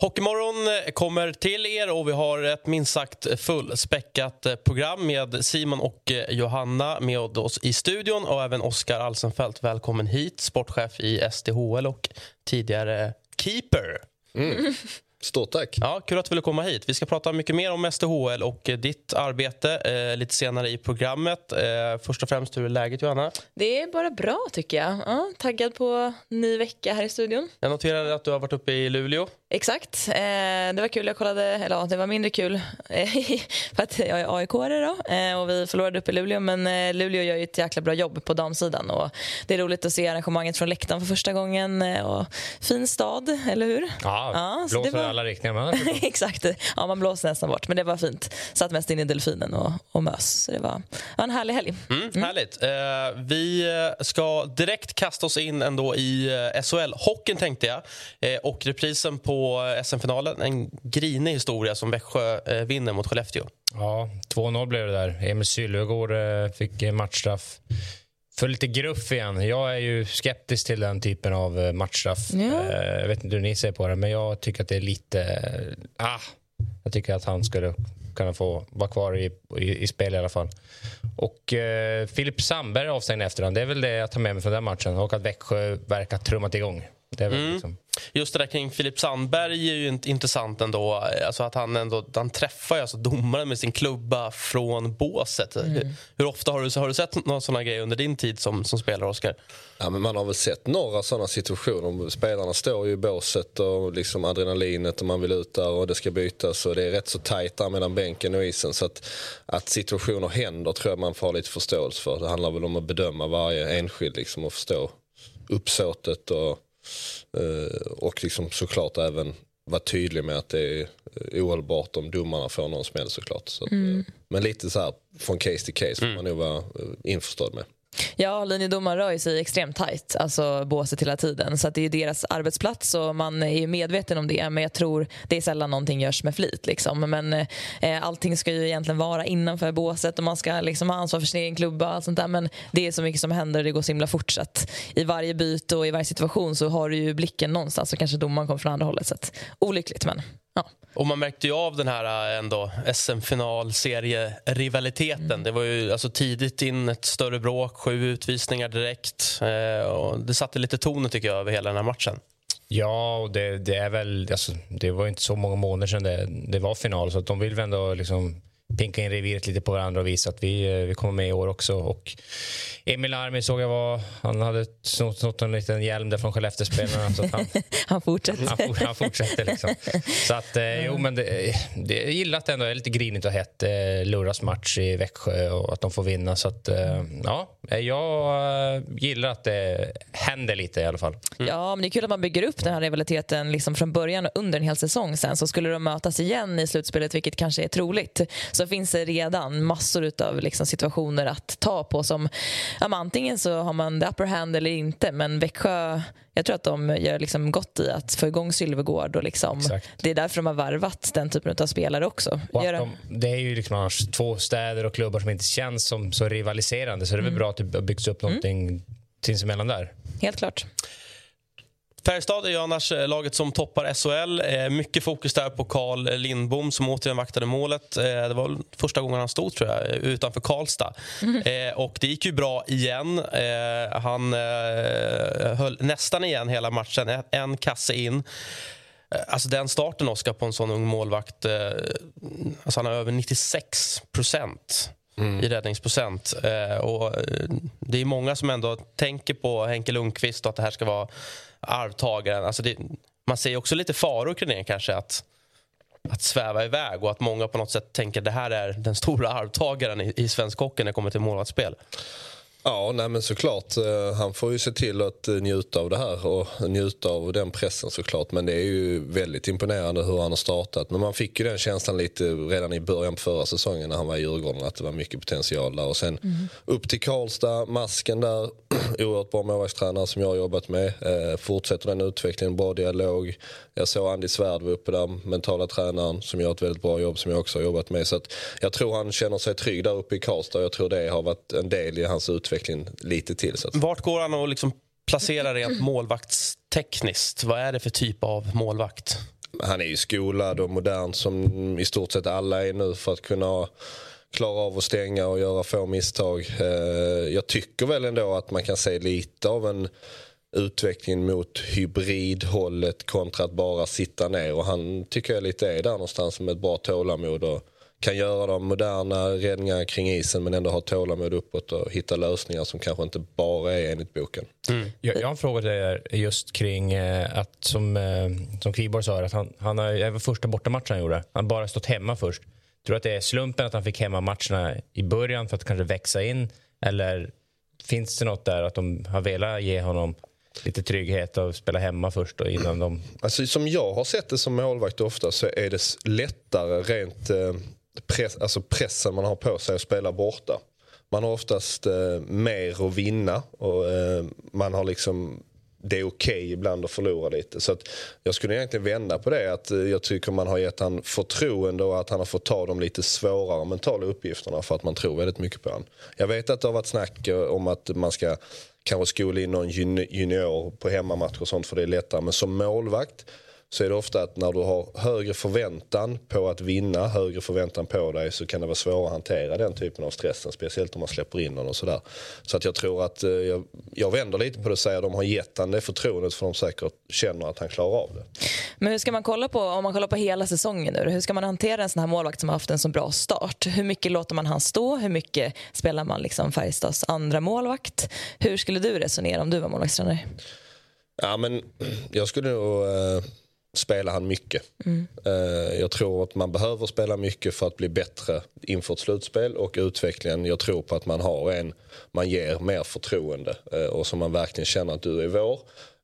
Hockeymorgon kommer till er och vi har ett minst sagt fullspäckat program med Simon och Johanna med oss i studion och även Oskar Alsenfelt. Välkommen hit, sportchef i SDHL och tidigare keeper. Mm. Stort tack. Ja, kul att du ville komma hit. Vi ska prata mycket mer om SDHL och ditt arbete eh, lite senare i programmet. Eh, först och främst, hur är läget Johanna? Det är bara bra tycker jag. Ja, taggad på ny vecka här i studion. Jag noterade att du har varit uppe i Luleå. Exakt. Eh, det var kul. Jag kollade, eller ja, det var mindre kul för att jag är aik då eh, och vi förlorade upp i Luleå. Men eh, Luleå gör ju ett jäkla bra jobb på damsidan och det är roligt att se arrangemanget från läktaren för första gången. Eh, och fin stad, eller hur? Ja, ja blåser var... alla riktningar. Exakt. Ja, man blåser nästan bort, men det var fint. Satt mest in i delfinen och, och mös. Så det var ja, en härlig helg. Mm, mm. Härligt. Eh, vi ska direkt kasta oss in ändå i eh, SHL-hockeyn tänkte jag. Eh, och reprisen på SM-finalen. En grinig historia som Växjö eh, vinner mot Skellefteå. Ja, 2-0 blev det där. Emil Sylvegård eh, fick matchstraff. För lite gruff igen. Jag är ju skeptisk till den typen av eh, matchstraff. Ja. Jag vet inte hur ni ser på det, men jag tycker att det är lite... Ah, jag tycker att han skulle kunna få vara kvar i, i, i spel i alla fall. Och eh, Filip Sandberg avstängd efterhand. Det är väl det jag tar med mig från den matchen. Och att Växjö verkar trummat igång. Det är väl mm. liksom just det där kring Filip Sandberg är ju intressant ändå. Alltså att han, ändå, han träffar ju alltså domaren med sin klubba från båset. Mm. Hur, hur, ofta har du, har du sett några såna grejer under din tid som, som spelare, Oskar? Ja, man har väl sett några såna situationer. Spelarna står ju i båset och liksom adrenalinet och man vill ut där och det ska bytas och det är rätt så tajt där mellan bänken och isen. Så att, att situationer händer tror jag man får ha lite förståelse för. Det handlar väl om att bedöma varje enskild liksom och förstå uppsåtet och och liksom såklart även vara tydlig med att det är ohållbart om domarna får någon smäll såklart. Så att, mm. Eh, men lite så här från case till case får mm. man nog vara eh, införstådd med. Ja, linjedomaren rör sig extremt tajt, alltså båset hela tiden. Så det är deras arbetsplats och man är medveten om det. Men jag tror det är sällan någonting görs med flit. Liksom. Men eh, allting ska ju egentligen vara innanför båset och man ska liksom ha ansvar för sin egen klubba och allt sånt där. Men det är så mycket som händer och det går så himla fort. Så att I varje byte och i varje situation så har du ju blicken någonstans och kanske domaren kommer från andra hållet. Så att, olyckligt men Ja. Och man märkte ju av den här äh, ändå SM-final serierivaliteten. Mm. Det var ju alltså tidigt in ett större bråk, sju utvisningar direkt. Eh, och det satte lite tonen tycker jag över hela den här matchen. Ja, och det, det är väl, alltså, det var inte så många månader sedan det, det var final så att de vill väl ändå liksom pinka in reviret lite på varandra och visa att vi, eh, vi kommer med i år också. Och Emil Armi såg jag var, han hade snott, snott en liten hjälm där från Skellefteåspelarna. han, han fortsätter. Han, han fortsätter liksom. Så att, eh, jo men det, det, jag gillar att det ändå är lite grinigt och hett. Eh, Luras match i Växjö och att de får vinna. Så att, eh, ja, jag eh, gillar att det händer lite i alla fall. Mm. Ja, men det är kul att man bygger upp den här rivaliteten liksom från början och under en hel säsong sen. Så skulle de mötas igen i slutspelet, vilket kanske är troligt, så finns det redan massor av liksom situationer att ta på som ja, antingen så har man the upper hand eller inte men Växjö jag tror att de gör liksom gott i att få igång Sylvegård och liksom, det är därför de har varvat den typen av spelare också. De, det är ju liksom annars två städer och klubbar som inte känns som så rivaliserande så det är väl mm. bra att det byggs upp någonting mm. sinsemellan där. Helt klart. Färjestad är ju annars eh, laget som toppar SHL. Eh, mycket fokus där på Carl Lindbom som återigen vaktade målet. Eh, det var första gången han stod tror jag, utanför Karlstad. Mm. Och det gick ju bra igen. Han höll nästan igen hela matchen, en kasse in. Alltså den starten, Oskar, på en sån ung målvakt... Alltså han har över 96 procent mm. i räddningsprocent. Och det är många som ändå tänker på Henke Lundqvist och att det här ska vara arvtagaren. Alltså det, man ser också lite faror kring det kanske. Att, att sväva iväg och att många på något sätt tänker att det här är den stora arvtagaren i, i svensk hockey när det kommer till målvaktsspel. Ja, nej men såklart. Eh, han får ju se till att eh, njuta av det här och njuta av den pressen såklart. Men det är ju väldigt imponerande hur han har startat. Men man fick ju den känslan lite redan i början på förra säsongen när han var i Djurgården att det var mycket potential där. Och sen mm. upp till Karlstad, masken där. Oerhört bra målvaktstränare som jag har jobbat med. Eh, fortsätter den utvecklingen, bra dialog. Jag såg Andy Svärd var uppe där, mentala tränaren som gör ett väldigt bra jobb som jag också har jobbat med. Så jag tror han känner sig trygg där uppe i Karlstad. Jag tror det har varit en del i hans utveckling utveckling lite till. Så att... Vart går han att liksom placera rent målvaktstekniskt? Vad är det för typ av målvakt? Han är ju skolad och modern som i stort sett alla är nu för att kunna klara av att stänga och göra få misstag. Eh, jag tycker väl ändå att man kan se lite av en utveckling mot hybridhållet kontra att bara sitta ner. Och han tycker jag lite är där någonstans med ett bra tålamod och kan göra de moderna räddningarna kring isen men ändå ha tålamod uppåt och hitta lösningar som kanske inte bara är enligt boken. Mm. Jag, jag har en fråga till er just kring eh, att som, eh, som Kviborg sa att han, han har, det var första bortamatchen han gjorde. Han bara stått hemma först. Tror du att det är slumpen att han fick hemmamatcherna i början för att kanske växa in eller finns det något där att de har velat ge honom lite trygghet och spela hemma först och innan de... Alltså, som jag har sett det som målvakt ofta så är det lättare rent eh, press, alltså pressen man har på sig att spela borta. Man har oftast eh, mer att vinna och eh, man har liksom det är okej okay ibland att förlora lite. Så att jag skulle egentligen vända på det. att eh, Jag tycker man har gett han förtroende och att han har fått ta de lite svårare mentala uppgifterna för att man tror väldigt mycket på honom. Jag vet att det har varit snack eh, om att man ska kanske skola in någon junior på hemmamatch och sånt för det är lättare. Men som målvakt så är det ofta att när du har högre förväntan på att vinna, högre förväntan på dig så kan det vara svårare att hantera den typen av stressen. Speciellt om man släpper in någon och sådär. Så att jag tror att, eh, jag, jag vänder lite på det och säger att de har gett han det förtroendet för de säkert känner att han klarar av det. Men hur ska man kolla på, om man kollar på hela säsongen nu, hur ska man hantera en sån här målvakt som har haft en så bra start? Hur mycket låter man han stå? Hur mycket spelar man liksom Färjestads andra målvakt? Hur skulle du resonera om du var målvaktstränare? Ja, men jag skulle nog eh, spelar han mycket. Mm. Jag tror att man behöver spela mycket för att bli bättre inför ett slutspel och utvecklingen. Jag tror på att man har en man ger mer förtroende eh, och som man verkligen känner att du är vår.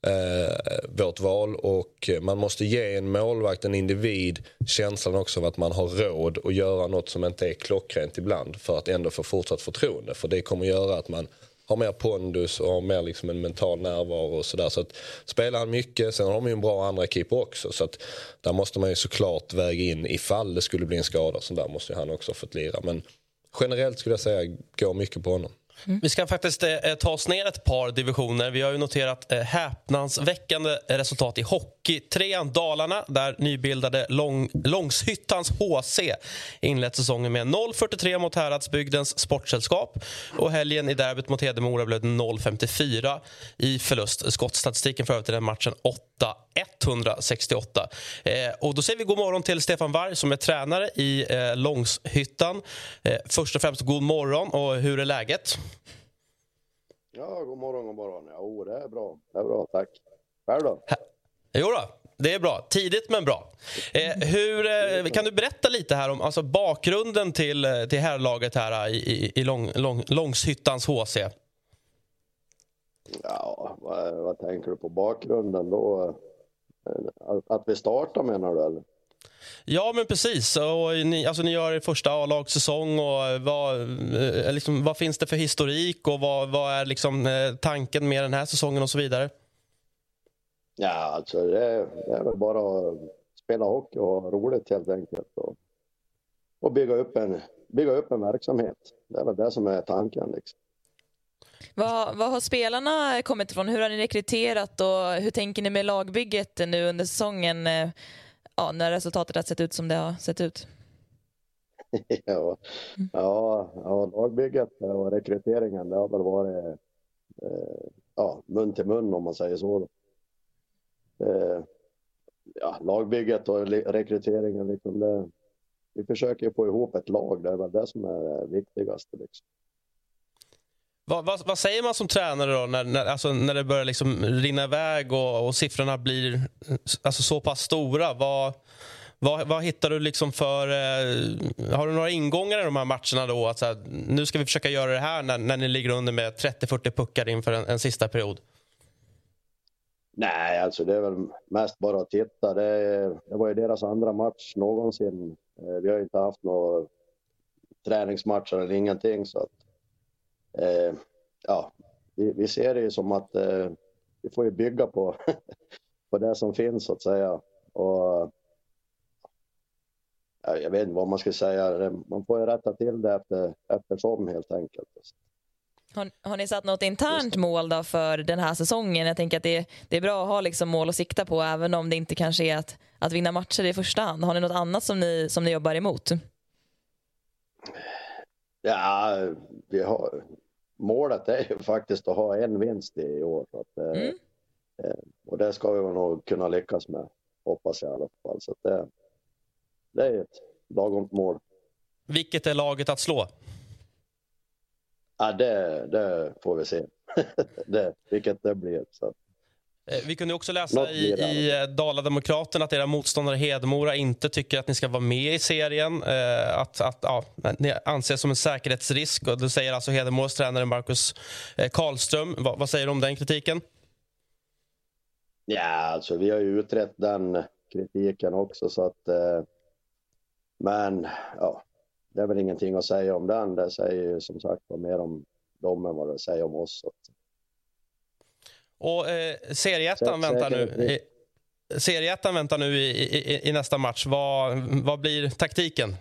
Eh, vårt val och man måste ge en målvakt, en individ känslan också av att man har råd att göra något som inte är klockrent ibland för att ändå få fortsatt förtroende. För det kommer göra att man har mer pondus och har mer liksom en mental närvaro. Och sådär. Så att, spelar han mycket, sen har de ju en bra andra keeper också. Så att, där måste man ju såklart väga in ifall det skulle bli en skada. Så där måste ju han också ha fått lira. Men generellt skulle jag säga, gå mycket på honom. Mm. Vi ska faktiskt eh, ta oss ner ett par divisioner. Vi har ju noterat eh, häpnadsväckande resultat i Hockeytrean Dalarna där nybildade Lång, Långshyttans HC inlett säsongen med 0-43 mot Häradsbygdens Sportsällskap. Och helgen i derbyt mot Hedemora blev det 0-54 i förlust. Skottstatistiken för övrigt i den matchen 8 168. Eh, och då säger vi god morgon till Stefan Warg som är tränare i eh, Långshyttan. Eh, först och främst god morgon och hur är läget? Ja, god morgon, god morgon. Jo, det är bra. Det är bra, tack. Själv då? Jo då, det är bra. Tidigt men bra. Eh, hur, eh, kan du berätta lite här om alltså, bakgrunden till, eh, till herrlaget här i, i, i lång, lång, Långshyttans HC? Ja, vad, vad, tänker du på bakgrunden då? Att vi startar menar du eller? Ja, men precis. Och ni, alltså, ni gör er första A-lagssäsong. vad, eh, liksom, vad finns det för historik och vad, vad är liksom, eh, tanken med den här säsongen och så vidare? Ja, alltså det är, det är väl bara att spela hockey och ha roligt helt enkelt. Och, och bygga, upp en, bygga upp en verksamhet. Det är väl det som är tanken. Liksom. Vad, vad har spelarna kommit ifrån? Hur har ni rekryterat och hur tänker ni med lagbygget nu under säsongen? Eh, ja, när resultatet har sett ut som det har sett ut? ja, ja, ja, lagbygget och rekryteringen det har väl varit eh, ja, mun till mun om man säger så. Eh, ja, lagbygget och rekryteringen, liksom det, vi försöker få ihop ett lag, det är väl det som är det viktigaste. Liksom. Vad, vad, vad, säger man som tränare då när, när, alltså när det börjar liksom rinna iväg och, och siffrorna blir alltså så pass stora? Vad, Vad, vad hittar du liksom för... Eh, har du några ingångar i de här matcherna? då? Att så här, nu ska vi försöka göra det här när, när ni ligger under med 30-40 puckar inför en, en sista period. Nej, alltså det är väl mest bara att titta. Det, det var ju deras andra match någonsin. Eh, vi har inte haft några träningsmatcher eller ingenting. Så att, eh, ja, vi, vi, ser det ju som att eh, vi får ju bygga på, på det som finns så att säga. Och, jag vet inte vad man ska säga. Man får ju rätta till det efter, eftersom helt enkelt. Har, har, ni satt något internt mål då för den här säsongen? Jag tänker att det, det är bra att ha liksom mål att sikta på även om det inte kanske är att, att vinna matcher i första hand. Har ni något annat som ni, som ni jobbar emot? Ja, vi har, målet är ju faktiskt att ha en vinst i år. Att, eh, mm. eh, och det ska vi nog kunna lyckas med, hoppas jag i alla fall. Så det, det är ett lagom mål. Vilket är laget att slå? Ja, det, det får vi se. det, vilket det blir. Så. Eh, vi kunde också läsa i, i eh, Dala-Demokraten att era motståndare Hedmora inte tycker att ni ska vara med i serien. Eh, att, att ja, Ni anses som en säkerhetsrisk. Och det säger alltså Hedmoras tränare Marcus Karlström. Va, vad säger du om den kritiken? Ja, alltså vi har ju utrett den kritiken också. så att Men ja, det är väl ingenting att säga om den. Det säger ju som sagt mer om dem än vad det säger om oss. Och eh, serieettan väntar nu. Serieettan väntar nu i, i, i, nästa match. Vad, vad blir taktiken?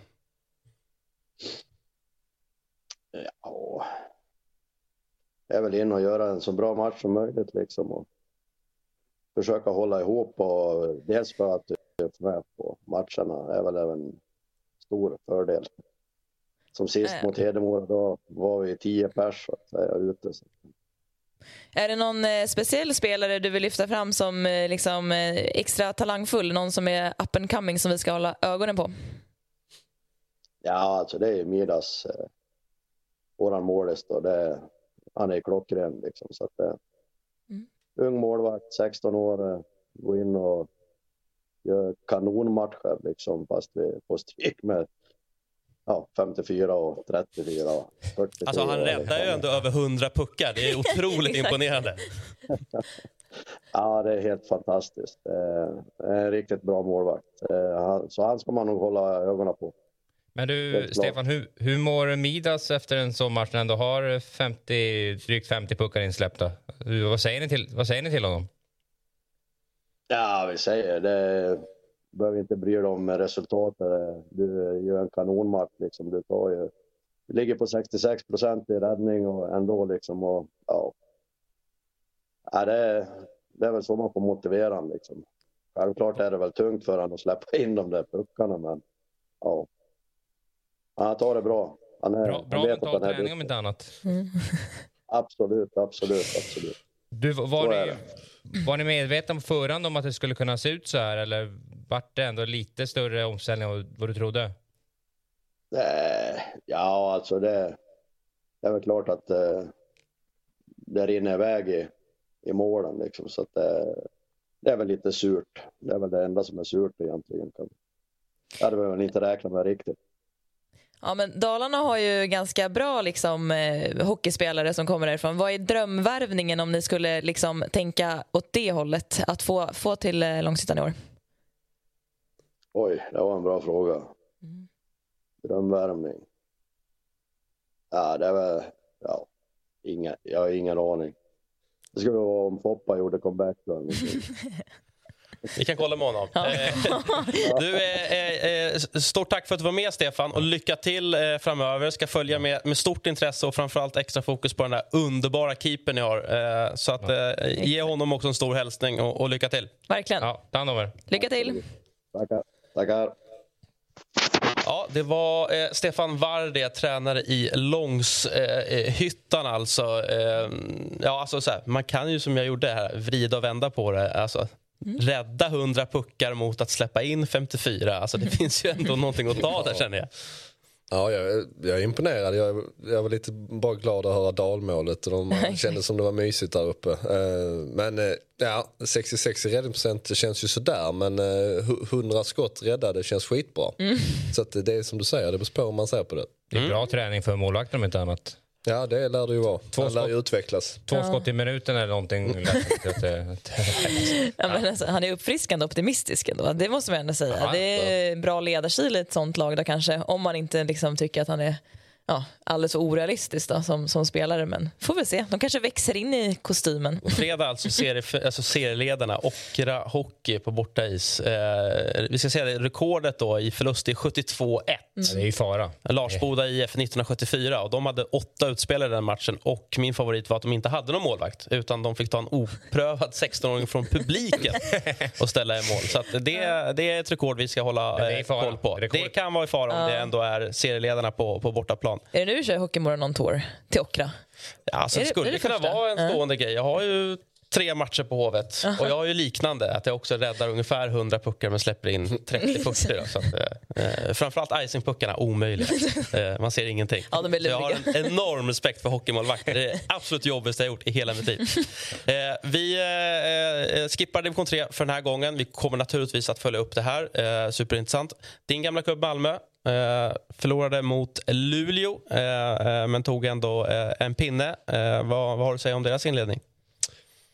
Ja, jag är väl in och göra en så bra match som möjligt liksom och försöka hålla ihop och dels för att du är med på matcherna är väl en stor fördel. Som sist äh. mot Hedemora, då var vi tio pers ute. Är det någon eh, speciell spelare du vill lyfta fram som eh, liksom, eh, extra talangfull? Någon som är up and coming som vi ska hålla ögonen på? Ja, alltså det är Midas, eh, våran målis. Han är klockren liksom. Så att, eh, mm. Ung målvakt, 16 år, eh, går in och gör kanonmatcher liksom fast vi får stryk med ja, 54 och 34 och 44. Alltså han räddar ju ändå över 100 puckar. Det är otroligt imponerande. ja, det är helt fantastiskt. Det är en riktigt bra målvakt. Så han ska man nog hålla ögonen på. Men du, Stefan, hur, hur mår Midas efter en sån match när han ändå har 50, drygt 50 puckar insläppta? Vad säger ni till, vad säger ni till honom? Ja, vi säger det behöver inte bry dig om resultatet. Du gör en kanonmatch. Liksom. Du, tar ju, du ligger på 66 procent i räddning och ändå liksom. Och, ja. Ja, det, det är väl så man får motivera honom. Liksom. Självklart är det väl tungt för honom att släppa in de där puckarna, men ja. Han tar det bra. Han är, bra bra mental träning om inte annat. Mm. absolut, absolut, absolut. Du, var, ni, var ni medvetna på förhand om att det skulle kunna se ut så här eller vart det ändå lite större omställning än vad du trodde? Eh, ja, alltså det, det är väl klart att eh, det rinner iväg i, i målen liksom, så att det, det är väl lite surt. Det är väl det enda som är surt egentligen. Det hade väl inte räknat med riktigt. Ja, men Dalarna har ju ganska bra liksom, eh, hockeyspelare som kommer därifrån. Vad är drömvärvningen om ni skulle liksom, tänka åt det hållet att få, få till eh, Långshyttan i år? Oj, det var en bra fråga. Mm. Drömvärmning. Ja, det var... Ja, inga, jag har ingen aning. Det skulle vara om Foppa gjorde comeback. Då. Vi kan kolla med honom. Ja. Eh, du, eh, eh, stort tack för att du var med, Stefan. Och Lycka till eh, framöver. ska följa med med stort intresse och framförallt extra fokus på den där underbara keepern ni har. Eh, så att, eh, ge honom också en stor hälsning och, och lycka till. Verkligen. Ja, ta hand om er. Lycka till. Tackar. Tackar. Ja, det var eh, Stefan Varde, tränare i Långshyttan. Eh, alltså. Eh, ja, alltså så här, man kan ju som jag gjorde här vrida och vända på det. Alltså, mm. Rädda 100 puckar mot att släppa in 54. Alltså, det finns ju ändå någonting att ta där känner jag. Ja, jag, jag är imponerad. Jag, jag var lite bara glad att höra dalmålet. Och de kändes som det var mysigt där uppe. Eh, men eh, ja, 66 i räddningsprocent känns ju sådär. Men 100 skott räddade känns skitbra. Mm. Så att det är som du säger, det beror på hur man ser på det. Det är bra mm. träning för målvakter om inte annat. Ja, det lär det ju vara. Två Han lär ju utvecklas. Två ja. skott i minuten eller någonting. ja, men alltså, han är uppfriskande optimistisk ändå. Det måste man ändå säga. Ja, det är bra ledarstil i ett sånt lag då kanske. Om man inte liksom tycker att han är ja, alldeles orealistiskt då, som, som spelare. Men får vi se. De kanske växer in i kostymen. Fredag alltså, serie, alltså serieledarna Ockra Hockey på bortais. Eh, vi ska säga det, rekordet då i förlust är 72-1. Mm. Det är ju fara. Larsboda IF 1974. Och de hade åtta utspelare i den matchen. Och Min favorit var att de inte hade någon målvakt utan de fick ta en oprövad 16-åring från publiken och ställa i mål. Så det, det är ett rekord vi ska hålla eh, koll på. Rekord. Det kan vara i fara om ja. det ändå är serieledarna på, på bortaplan plan. Är det nu du kör Hockeymorgon on tour till Ockra? Ja, alltså, det, skulle det kunna vara en stående grej. Jag har ju tre matcher på Hovet. -huh. Och jag har ju liknande, att jag också räddar ungefär 100 puckar men släpper in 30-40. så eh, framförallt icingpuckarna, omöjliga. eh, man ser ingenting. Ja, så jag har en enorm respekt för hockeymålvakter. Det är absolut jobbigaste jag gjort i hela mitt liv. Eh, vi eh, eh, skippar division 3 för den här gången. Vi kommer naturligtvis att följa upp det här. Eh, superintressant. Din gamla klubb Malmö Eh, förlorade mot Luleå, eh, eh, men tog ändå eh, en pinne. Eh, vad, vad har du att säga om deras inledning?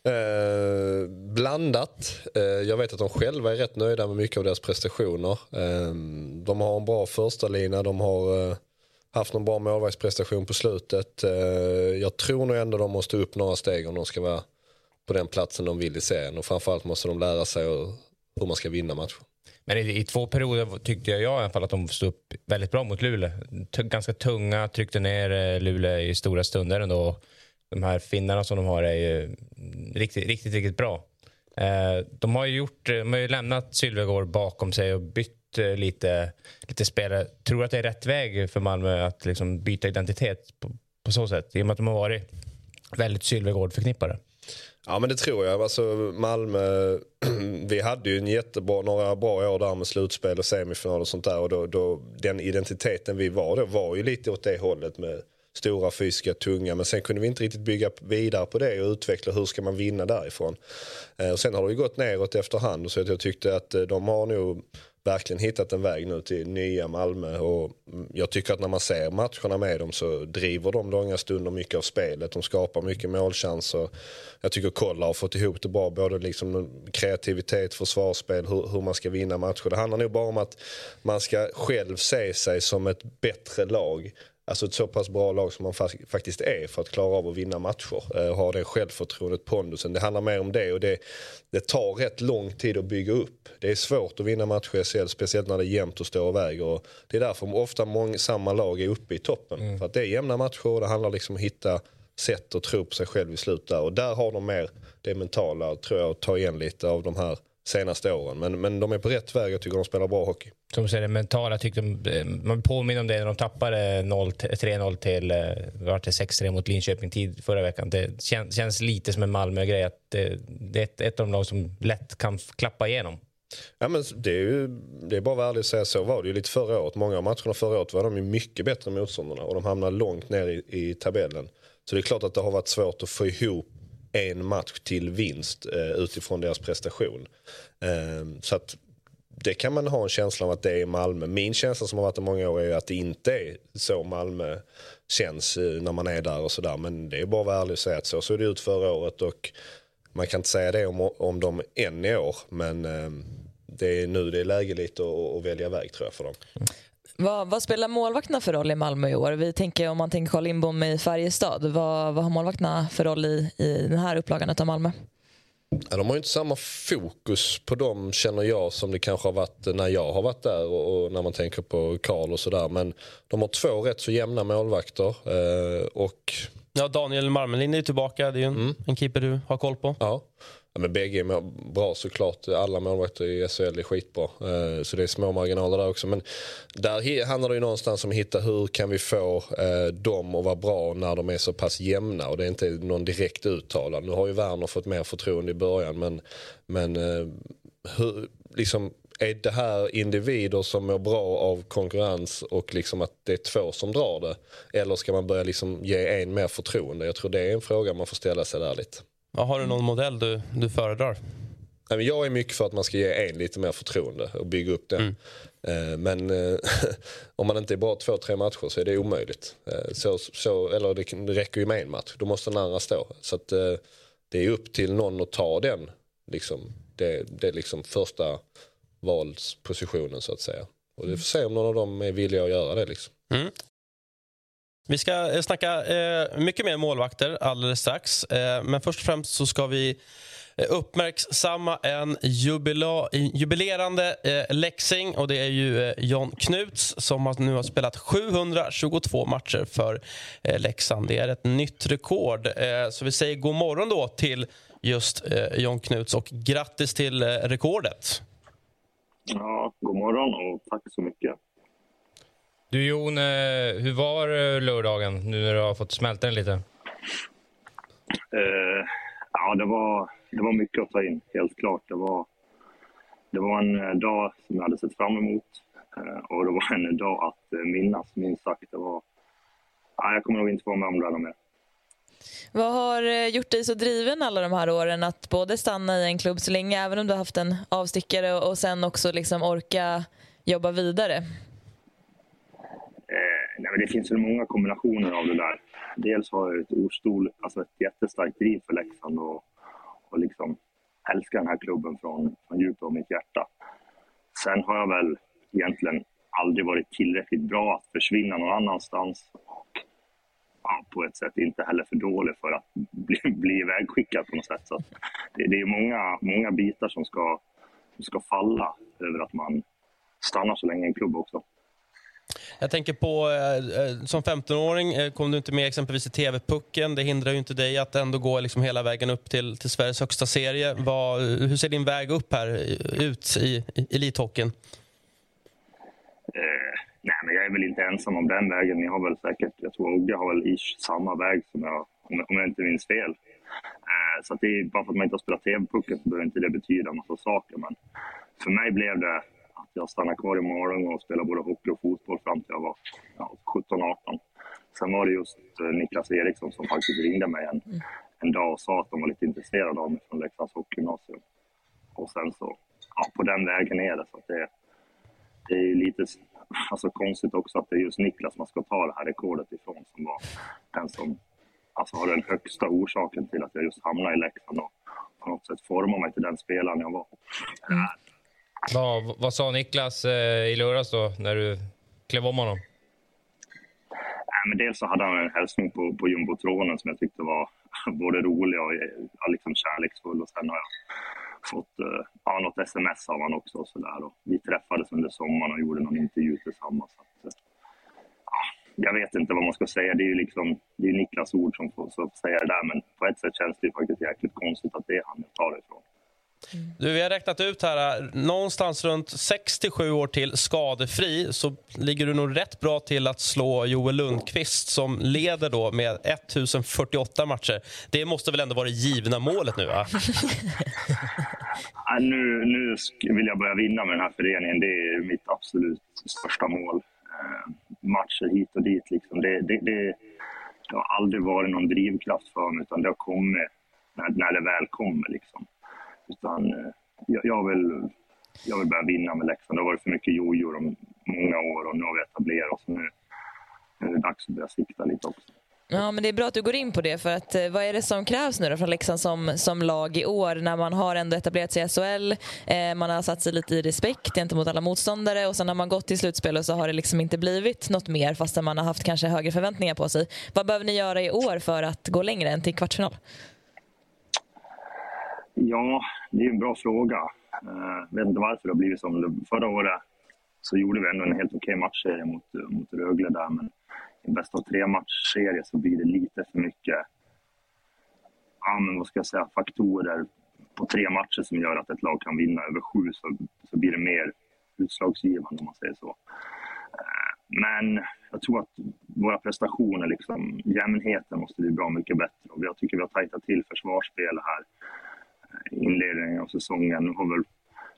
Eh, blandat. Eh, jag vet att de själva är rätt nöjda med mycket av deras prestationer. Eh, de har en bra första lina, de har eh, haft någon bra målvaktsprestation på slutet. jag tror nog ändå de måste upp några steg om de ska vara på den platsen de vill i serien. Och framförallt måste de lära sig hur man ska vinna matchen. Men i, i, två perioder tyckte jag i alla fall att de stod upp väldigt bra mot Luleå. T ganska tunga, tryckte ner eh, Luleå i stora stunder ändå. De här finnarna som de har är ju riktigt, riktigt, riktigt bra. Eh, de har ju gjort, eh, de har ju lämnat Sylvegård bakom sig och bytt eh, lite, lite spelare. Tror att det är rätt väg för Malmö att liksom byta identitet på, på så sätt? I och med att de har varit väldigt Sylvegård-förknippade. Ja men det tror jag. Alltså, Malmö, vi hade ju en jättebra, några bra år där med slutspel och semifinal och sånt där. Och då, då, den identiteten vi var då var ju lite åt det hållet med stora, fysiska, tunga. Men sen kunde vi inte riktigt bygga vidare på det och utveckla hur ska man vinna därifrån. Eh, och sen har det ju gått neråt efterhand så jag tyckte att eh, de har nog verkligen hittat en väg nu till nya Malmö. Och jag tycker att när man ser matcherna med dem så driver de långa stunder mycket av spelet. De skapar mycket målchanser. Jag tycker Kolla har fått ihop det bra. Både liksom kreativitet, försvarsspel, hur, hur man ska vinna matcher. Det handlar nog bara om att man ska själv se sig som ett bättre lag Alltså ett så pass bra lag som man faktiskt är för att klara av att vinna matcher. Eh, ha det självförtroendet, pondusen. Det handlar mer om det och det, det tar rätt lång tid att bygga upp. Det är svårt att vinna matcher i SHL, speciellt när det är jämnt och står och väger. Och det är därför ofta många, samma lag är uppe i toppen. Mm. För att det är jämna matcher och det handlar liksom om att hitta sätt att tro på sig själv i slutet. Och där har de mer det mentala, tror jag, att ta igen lite av de här senaste åren. Men, men de är på rätt väg. Jag tycker de spelar bra hockey. Som säger det mentala, tyckte de, eh, man påminner om det när de tappade 3-0 till, eh, var det 6-3 mot Linköping tid förra veckan. Det känns, känns lite som en Malmö-grej att det, det, är ett, ett av de lag som lätt kan klappa igenom. Ja, men det, är ju, det är bara värdigt att säga så var det ju lite förra året. Många av matcherna förra året var de ju mycket bättre motståndarna och de hamnade långt ner i, i tabellen. Så det är klart att det har varit svårt att få ihop en match till vinst eh, utifrån deras prestation. Eh, så att det kan man ha en känsla av att det är Malmö. Min känsla som har varit i många år är att det inte är så Malmö känns eh, när man är där och sådär. Men det är bara att vara ärlig och säga att så såg det ut förra året och man kan inte säga det om, om dem än i år. Men ehm, det är nu det är läge lite att, att välja väg tror jag för dem. Vad, vad, spelar målvakterna för roll i Malmö i år? Vi tänker om man tänker Carl Lindbom i Färjestad. Vad, vad har målvakterna för roll i, i den här upplagan av Malmö? Ja, de har inte samma fokus på dem känner jag som det kanske har varit när jag har varit där och, och när man tänker på Karl och sådär. Men de har två rätt så jämna målvakter. Eh, och... Ja, Daniel Marmelin är tillbaka. Det är en, mm. en keeper du har koll på. Ja. Ja, men bägge är bra såklart. Alla målvakter i SHL är skitbra. Eh, så det är små marginaler där också. Men där handlar det ju någonstans om att hitta hur kan vi få eh, dem att vara bra när de är så pass jämna. Och det är inte någon direkt uttalad. Nu har ju Werner fått mer förtroende i början. Men, men eh, hur, liksom, är det här individer som mår bra av konkurrens och liksom att det är två som drar det? Eller ska man börja liksom ge en mer förtroende? Jag tror det är en fråga man får ställa sig där lite. Ja, har du någon modell du, du föredrar? Jag är mycket för att man ska ge en lite mer förtroende och bygga upp den. Mm. Men eh, om man inte är bra två, tre matcher så är det omöjligt. Eh, så, så, eller det räcker ju med en match, då måste den andra stå. Så att, det är upp till någon att ta den, liksom, det, det är liksom första valspositionen så att säga. Och vi får se om någon av dem är villiga att göra det. Liksom. Mm. Vi ska eh, snacka eh, mycket mer målvakter alldeles strax. Eh, men först och främst så ska vi uppmärksamma en jubila, jubilerande eh, Leksing. Och det är ju eh, John Knuts som nu har spelat 722 matcher för eh, Leksand. Det är ett nytt rekord. Eh, så vi säger god morgon då till just eh, John Knuts och grattis till rekordet. Ja, god morgon och tack så mycket. Du Jon, hur var lördagen nu när du har fått smälta den lite? ja, det var det var mycket att ta in, helt klart. Det var, det var en eh, dag som jag hade sett fram emot eh, och det var en dag att eh, minnas, minst sagt. Det var, ja, jag kommer nog inte få med om det mer. Vad har gjort dig så driven alla de här åren att både stanna i en klubb så länge, även om du har haft en avstickare och sen också liksom orka jobba vidare? Det finns väl många kombinationer av det där. Dels har jag ett ordstol, alltså ett jättestarkt driv för Leksand och och liksom älskar den här klubben från, från djupet av mitt hjärta. Sen har jag väl egentligen aldrig varit tillräckligt bra att försvinna någon annanstans och ja, på ett sätt inte heller för dålig för att bli, bli ivägskickad på något sätt. Så det, det, är många, många bitar som ska, som ska falla över att man stannar så länge i en klubb också. Jag tänker på, eh, eh som 15-åring eh, kom du inte med exempelvis i TV-pucken. Det hindrar ju inte dig att ändå gå liksom hela vägen upp till, till Sveriges högsta serie. Vad, eh, hur ser din väg upp här eh, ut i, i elithockeyn? Eh, nej, men jag är väl inte ensam om den vägen. Ni har väl säkert, jag tror Ogge har väl ish samma väg som jag, om, om jag inte minns fel. Så att det är, bara för att man inte har spelat TV-pucken så behöver inte det betyda en massa saker. Men för mig blev det jag stannade kvar i Malung och spelade både hockey och fotboll fram till jag var ja, 17-18. Sen var det just eh, Niklas Eriksson som faktiskt ringde mig en, en dag och sa att de var lite intresserade av mig från Leksands hockeygymnasium. Och sen så, ja, på den vägen är det. Så det, det är lite alltså, konstigt också att det är just Niklas man ska ta det här rekordet ifrån som var den som alltså, har den högsta orsaken till att jag just hamnade i Leksand och på något sätt formade mig till den spelaren jag var. Mm. Vad, vad sa Niklas eh, i lördags då, när du klev om honom? Äh, men dels så hade han en hälsning på, på jumbotronen som jag tyckte var både rolig och ja, liksom kärleksfull. Och sen har jag fått eh, ja, något sms av honom också. Och så där. Och vi träffades under sommaren och gjorde någon intervju tillsammans. Så att, eh, ja, jag vet inte vad man ska säga. Det är ju liksom, det är Niklas ord som får så säga det där. Men på ett sätt känns det faktiskt jäkligt konstigt att det är han jag tar det ifrån. Du, vi har räknat ut här, någonstans runt 67 år till skadefri så ligger du nog rätt bra till att slå Joel Lundqvist som leder då med 1048 matcher. Det måste väl ändå vara det givna målet nu? Va? ja, nu, nu vill jag börja vinna med den här föreningen. Det är mitt absolut största mål. Eh, matcher hit och dit. Liksom. Det, det, det, det, har aldrig varit någon drivkraft för mig, utan det har kommit när, när det väl kommer. Liksom. Utan eh, jag, jag, vill, jag vill börja vinna med Leksand. Det har varit för mycket jojo de många år och nu har vi etablerat oss. Nu, nu är det dags att börja sikta lite också. Ja, men det är bra att du går in på det. för att, eh, Vad är det som krävs nu då från Leksand som, som lag i år när man har ändå etablerat sig i SHL, eh, man har satt sig lite i respekt gentemot alla motståndare och sen har man gått till slutspel och så har det liksom inte blivit något mer fastän man har haft kanske högre förväntningar på sig. Vad behöver ni göra i år för att gå längre än till kvartsfinal? Ja, det är en bra fråga. Jag vet inte varför det har blivit som Förra året så gjorde vi ändå en helt okej matchserie mot, mot Rögle där, men i en bästa av tre matchserie så blir det lite för mycket ja, men vad ska jag säga, faktorer på tre matcher som gör att ett lag kan vinna över sju så, så blir det mer utslagsgivande om man säger så. Eh, men jag tror att våra prestationer, liksom, jämnheten måste bli bra mycket bättre. Och jag tycker vi har tajtat till försvarsspelet här inledningen av säsongen. Har väl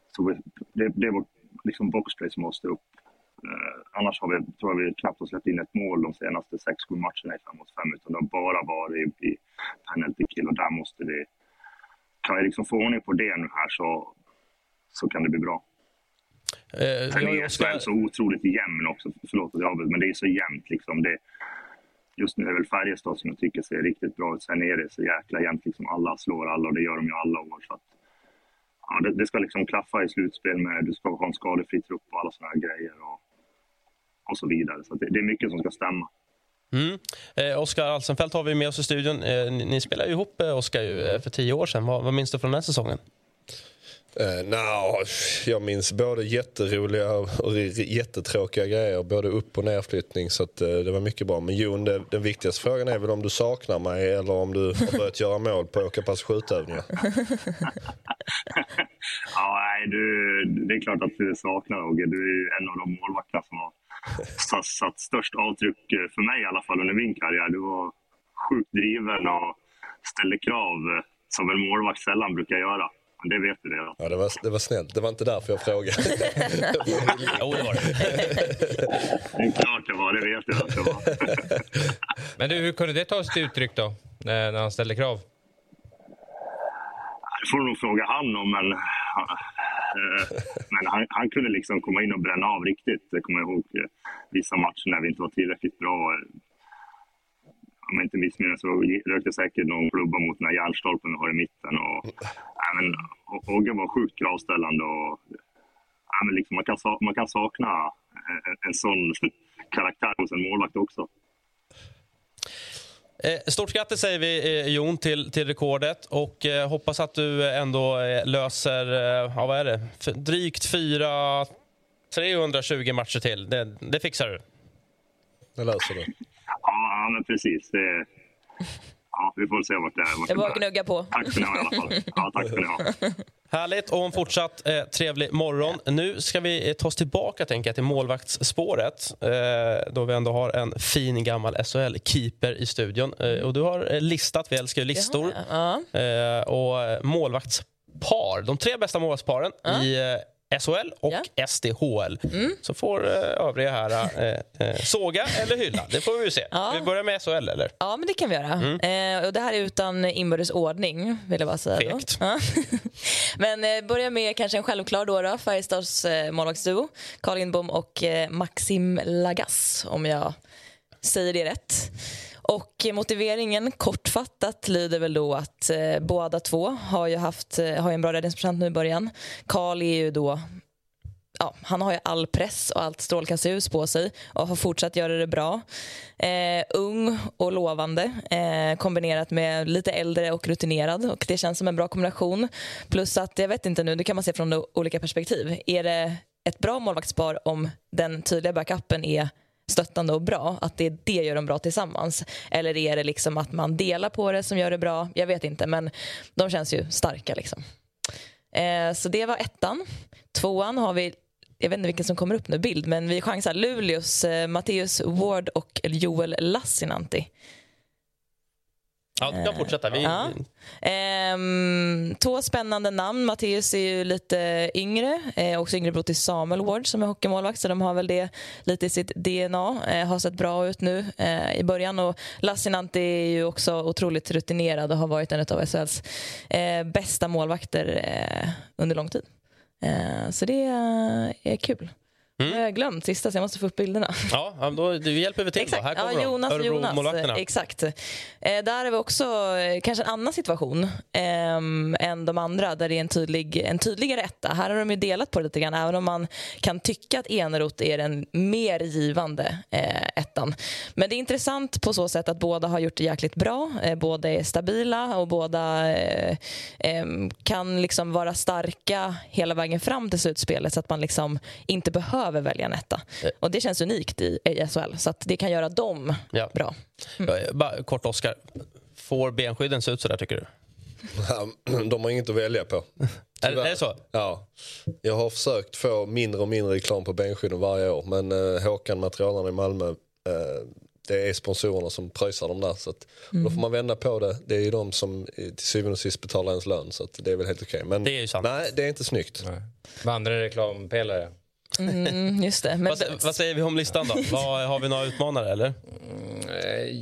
Så det, det är vårt liksom boxplay som måste upp. Eh, annars har vi, tror jag vi knappt har släppt in ett mål de senaste 6-7 matcherna i 5 mot 5 utan det har bara varit i, i penalty kill och där måste vi... Kan vi liksom få ordning på det nu här så, så kan det bli bra. Eh, Sen är SHL så otroligt jämn också. Förlåt att jag avbryter, men det är så jämnt. Liksom. Det, just nu är det väl Färjestad som jag tycker ser riktigt bra ut. Sen är det så jäkla jämnt. Liksom. Alla slår alla och det gör de ju alla år. Så att, ja, det, det ska liksom klaffa i slutspel med du ska ha en skadefri trupp och alla såna här grejer. Och, och så vidare. Så att det, det är mycket som ska stämma. Mm. Eh, Oskar Alsenfelt har vi med oss i studion. Eh, ni, ni spelade ju ihop, eh, Oskar, eh, för tio år sedan. Vad, vad minns du från den här säsongen? Eh, uh, no, jag minns både jätteroliga och jättetråkiga grejer. Både upp och nerflyttning. Så att, uh, det var mycket bra. Men Jon, det, den viktigaste frågan är väl om du saknar mig eller om du har börjat göra mål på att åka pass skjutövningar. Ja, nej, du, det är klart att du saknar Åge. Du är en av de målvakterna som har satt, satt störst avtryck, för mig i alla fall, under min karriär. Du var sjukt driven och ställde krav eh, som en målvakt sällan brukar göra. Det vet du redan. Ja, det, var, det var snällt. Det var inte därför jag frågade. jo, det var det. Det är klart det var, det vet jag att det var. Men du, hur kunde det ta sig till uttryck då, när, när han ställde krav? Det får du nog fråga han om, men, eh, men han, han kunde liksom komma in och bränna av riktigt. Jag kommer ihåg eh, vissa matcher när vi inte var tillräckligt bra. Om jag inte missminner så rökte säkert någon klubba mot den här järnstolpen vi har i mitten. Och, ja, men, Ogge var sjukt kravställande. Och, ja, men liksom, man, kan, man kan sakna en, en sån karaktär hos en målvakt också. Eh, Stort grattis säger vi, eh, Jon, till, till rekordet. Och eh, Hoppas att du ändå eh, löser eh, ja, vad är det? F- drygt fyra... 320 matcher till. Det, det fixar du. Det löser du. Ja, ja men precis. Det, ja, vi får se vart det är. vart Det att gnugga på. Tack ska ni ha i alla fall. Ja, tack ska ni ha. Härligt och en fortsatt eh, trevlig morgon. Nu ska vi eh, ta oss tillbaka tänker jag, till målvaktsspåret eh, då vi ändå har en fin gammal SHL-keeper i studion. Eh, och du har eh, listat, vi älskar ju listor, Ja. eh, och målvaktspar. De tre bästa målvaktsparen i eh, SHL och Ja. SDHL. Så får eh, övriga här eh, såga eller hylla. Det får vi ju se. Ja. Vi börjar med SHL, eller? Ja, men det kan vi göra. Eh, och det här är utan inbördes ordning, vill jag bara säga. Fegt. Ja. men eh, börja med kanske en självklar då, då Färjestads eh, målvaktsduo. Carl Lindbom och eh, Maxim Lagas, om jag säger det rätt. Och motiveringen kortfattat lyder väl då att eh, båda två har ju haft eh, har ju en bra räddningsprocent nu i början. Carl är ju då ja, han har ju all press och allt strålkastarljus på sig och har fortsatt göra det bra. Eh, ung och lovande eh, kombinerat med lite äldre och rutinerad. Och Det känns som en bra kombination. Plus att, jag vet inte nu, det kan man se från olika perspektiv. Är det ett bra målvaktspar om den tydliga backupen är stöttande och bra, att det, det gör dem bra tillsammans? Eller är det liksom att man delar på det som gör det bra? Jag vet inte, men de känns ju starka. Liksom. Eh, så det var ettan. Tvåan har vi, jag vet inte vilken som kommer upp nu, bild, men vi chansar Luleås eh, Matteus Ward och Joel Lassinantti. Ja, du kan fortsätta. Vi, Ja. Ehm, två spännande namn. Matteus är ju lite yngre, eh, också yngre bror till Samuel Ward som är hockeymålvakt, så de har väl det lite i sitt DNA. Eh, har sett bra ut nu eh, i början. Och Lassinantti är ju också otroligt rutinerad och har varit en av SHLs eh, bästa målvakter eh, under lång tid. Eh, så det är kul. Mm. Jag har glömt sista, så jag måste få upp bilderna. Ja, då, då hjälper vi till. Då. Exakt. Här kommer ja, Jonas de. Örebromålvakterna. eh, Exakt. Eh, där är vi också eh, kanske en annan situation ehm, än de andra där det är en, tydlig, en tydligare etta. Här har de ju delat på det lite grann även om man kan tycka att Eneroth är den mer givande eh, ettan. Men det är intressant på så sätt att båda har gjort det jäkligt bra. Eh, båda är stabila och båda eh, em, kan liksom vara starka hela vägen fram till slutspelet så att man liksom inte behöver välja en etta. Och det känns unikt i, i SHL så att det kan göra dem Ja. bra. Ja, Bara, kort, Oskar. Får benskydden se ut så där, tycker du? De har inget att välja på. Är, är det så? Ja. Jag har försökt få mindre och mindre reklam på benskydden varje år. Men eh, Håkan, materialaren i Malmö, eh, det är sponsorerna som pröjsar dem där. Så att, Mm. Då får man vända på det. Det är ju de som eh, till syvende och sist betalar ens lön. Så att det är väl helt okej. Men Det är ju sant. nej, det är inte snyggt. Nej. Vandrande reklampelare. Mm, just det. Men, Vad, vad säger vi om listan då? Vad, har vi några utmanare eller?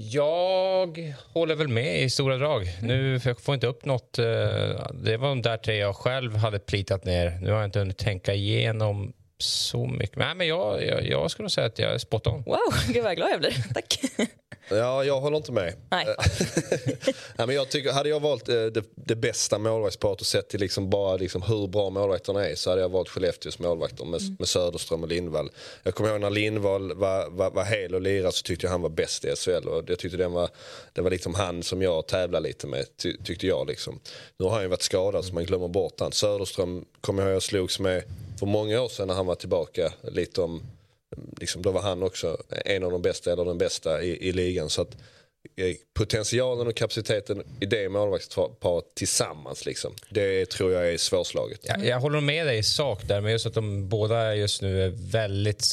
Jag håller väl med i stora drag. Nu jag får inte upp något. eh, Det var de där tre jag själv hade plitat ner. Nu har jag inte hunnit tänka igenom så mycket. Nej, men jag, jag, jag skulle säga att jag är spot on. wow, gud vad glad jag blir. Tack. Ja, jag håller inte med. Nej. Nej, men jag tycker, hade jag valt eh, det, det bästa målvaktsparet och sett till liksom bara liksom hur bra målvakterna är så hade jag valt Skellefteås målvakter med, med Söderström och Lindvall. Jag kommer ihåg när Lindvall var, var, var hel och lirade så tyckte jag han var bäst i SHL. Och jag tyckte den var, det var liksom han som jag tävlade lite med, ty, tyckte jag. Liksom. Nu har han ju varit skadad så man glömmer bort han. Söderström kommer jag ihåg jag slogs med för många år sedan när han var tillbaka lite om liksom, då var han också en av de bästa eller den bästa i, i ligan. Så att, eh, potentialen och kapaciteten i det målvaktsparet tillsammans, liksom, det tror jag är svårslaget. Ja, Jag, jag håller med dig i sak där, men just att de båda just nu är väldigt...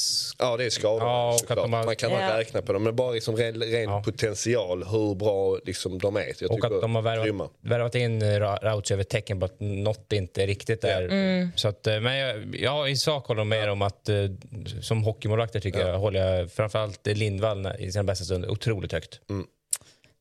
det är skador Ja, har- Man kan Ja. räkna på dem, men bara liksom ren, ren Ja. potential, hur bra liksom, de är. Jag Och att de har värvat, värvat in Ra- Rauch över tecken på att något inte är riktigt där. Så att, eh, men jag, ja, i sak håller jag med om att eh, som hockeymålvakter tycker jag håller jag framförallt Lindvall i sina bästa stunder otroligt högt.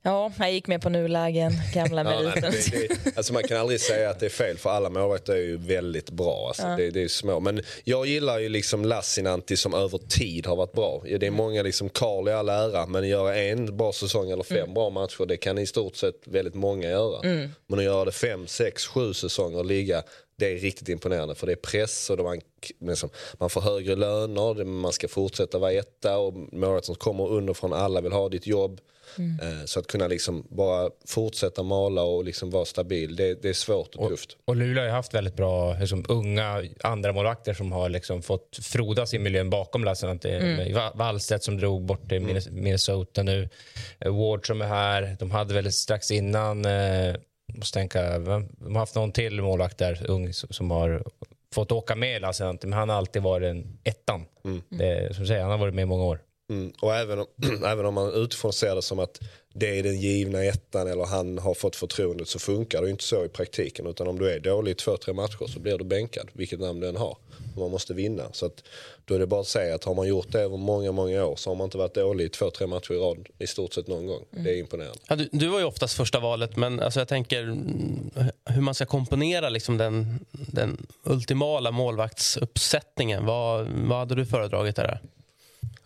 Ja, jag gick med på nulägen, gamla Ja, nej, meriten. det, det, alltså man kan aldrig säga att det är fel för alla målvakter är ju väldigt bra. Alltså det, det är små. Men jag gillar ju liksom Lassinantti som över tid har varit bra. Det är många, liksom Karl i all ära, men göra en bra säsong eller fem bra matcher det kan i stort sett väldigt många göra. Men att göra det fem, sex, sju säsonger och ligga det är riktigt imponerande för det är press och man, liksom, man får högre löner, man ska fortsätta vara etta och målet som kommer underifrån, alla vill ha ditt jobb. Eh, Så att kunna liksom bara fortsätta mala och liksom vara stabil, det, det är svårt och tufft. Och Luleå har ju haft väldigt bra liksom, unga andra målvakter som har liksom, fått frodas i miljön bakom Lassinantti. Mm. Wallstedt som drog bort till Minnes- Minnesota nu. Eh, Ward som är här. De hade väl strax innan, eh, måste tänka, de har haft någon till målvakt där, ung, som har fått åka med Lassinantti, men han har alltid varit en ettan. Det, som säger, han har varit med i många år. Mm. Och även om, även om man utifrån ser det som att det är den givna ettan eller han har fått förtroendet så funkar det ju inte så i praktiken. Utan om du är dålig i två, tre matcher så blir du bänkad, vilket namn du än har. Man måste vinna. Så att, då är det bara att säga att har man gjort det över många, många år så har man inte varit dålig i två, tre matcher i rad i stort sett någon gång. Det är imponerande. Ja, du, du var ju oftast första valet, men alltså jag tänker mm, hur man ska komponera liksom den, den ultimala målvaktsuppsättningen. Vad, vad hade du föredragit där?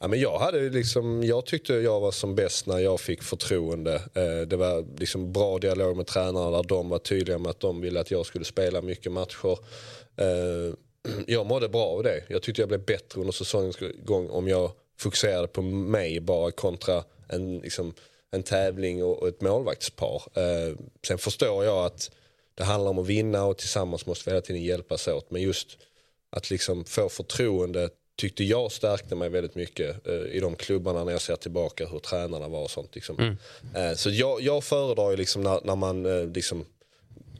Ja, men jag, hade liksom, jag tyckte jag var som bäst när jag fick förtroende. Eh, det var liksom bra dialog med tränarna där de var tydliga med att de ville att jag skulle spela mycket matcher. Eh, jag mådde bra av det. Jag tyckte jag blev bättre under säsongens gång om jag fokuserade på mig bara kontra en, liksom, en tävling och, ett målvaktspar. Eh, sen förstår jag att det handlar om att vinna och tillsammans måste vi hela tiden hjälpas åt. Men just att liksom få förtroendet tyckte jag stärkte mig väldigt mycket eh, i de klubbarna när jag ser tillbaka hur tränarna var och sånt. Liksom. Eh, så jag, jag föredrar ju liksom när, när man eh, liksom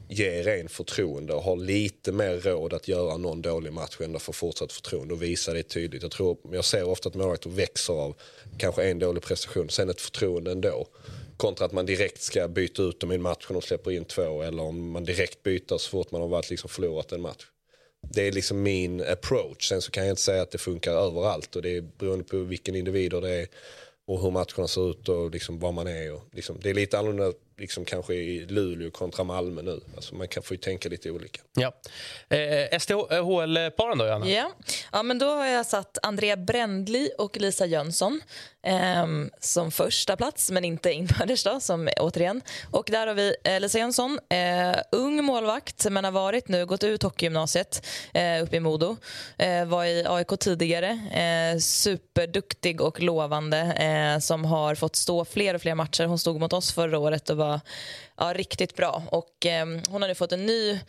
ger en förtroende och har lite mer råd att göra någon dålig match ändå för fortsatt förtroende och visa det tydligt. Jag, tror, jag ser ofta att målvakter växer av kanske en dålig prestation, sen ett förtroende ändå. Kontra att man direkt ska byta ut dem i en match och de släpper in två eller om man direkt byter så fort man har varit liksom förlorat en match. Det är liksom min approach. Sen så kan jag inte säga att det funkar överallt och det är beroende på vilken individer det är och hur matcherna ser ut och liksom var man är. Och liksom, det är lite annorlunda liksom kanske i Luleå kontra Malmö nu. Alltså man kan få ju tänka lite olika. Ja. Eh, SDHL-paren då, Johanna? Ja. ja, men då har jag satt Andrea Brändli och Lisa Jönsson um, som första plats, men inte inbördes då, som återigen. Och där har vi eh, Lisa Jönsson, uh, ung målvakt, men har varit nu, gått ut hockeygymnasiet eh, uh, uppe i Modo. Uh, var i AIK tidigare, superduktig och lovande som har fått stå fler och fler matcher. Hon stod mot oss förra året och var ja, riktigt bra. Och, ehm, hon har nu fått en ny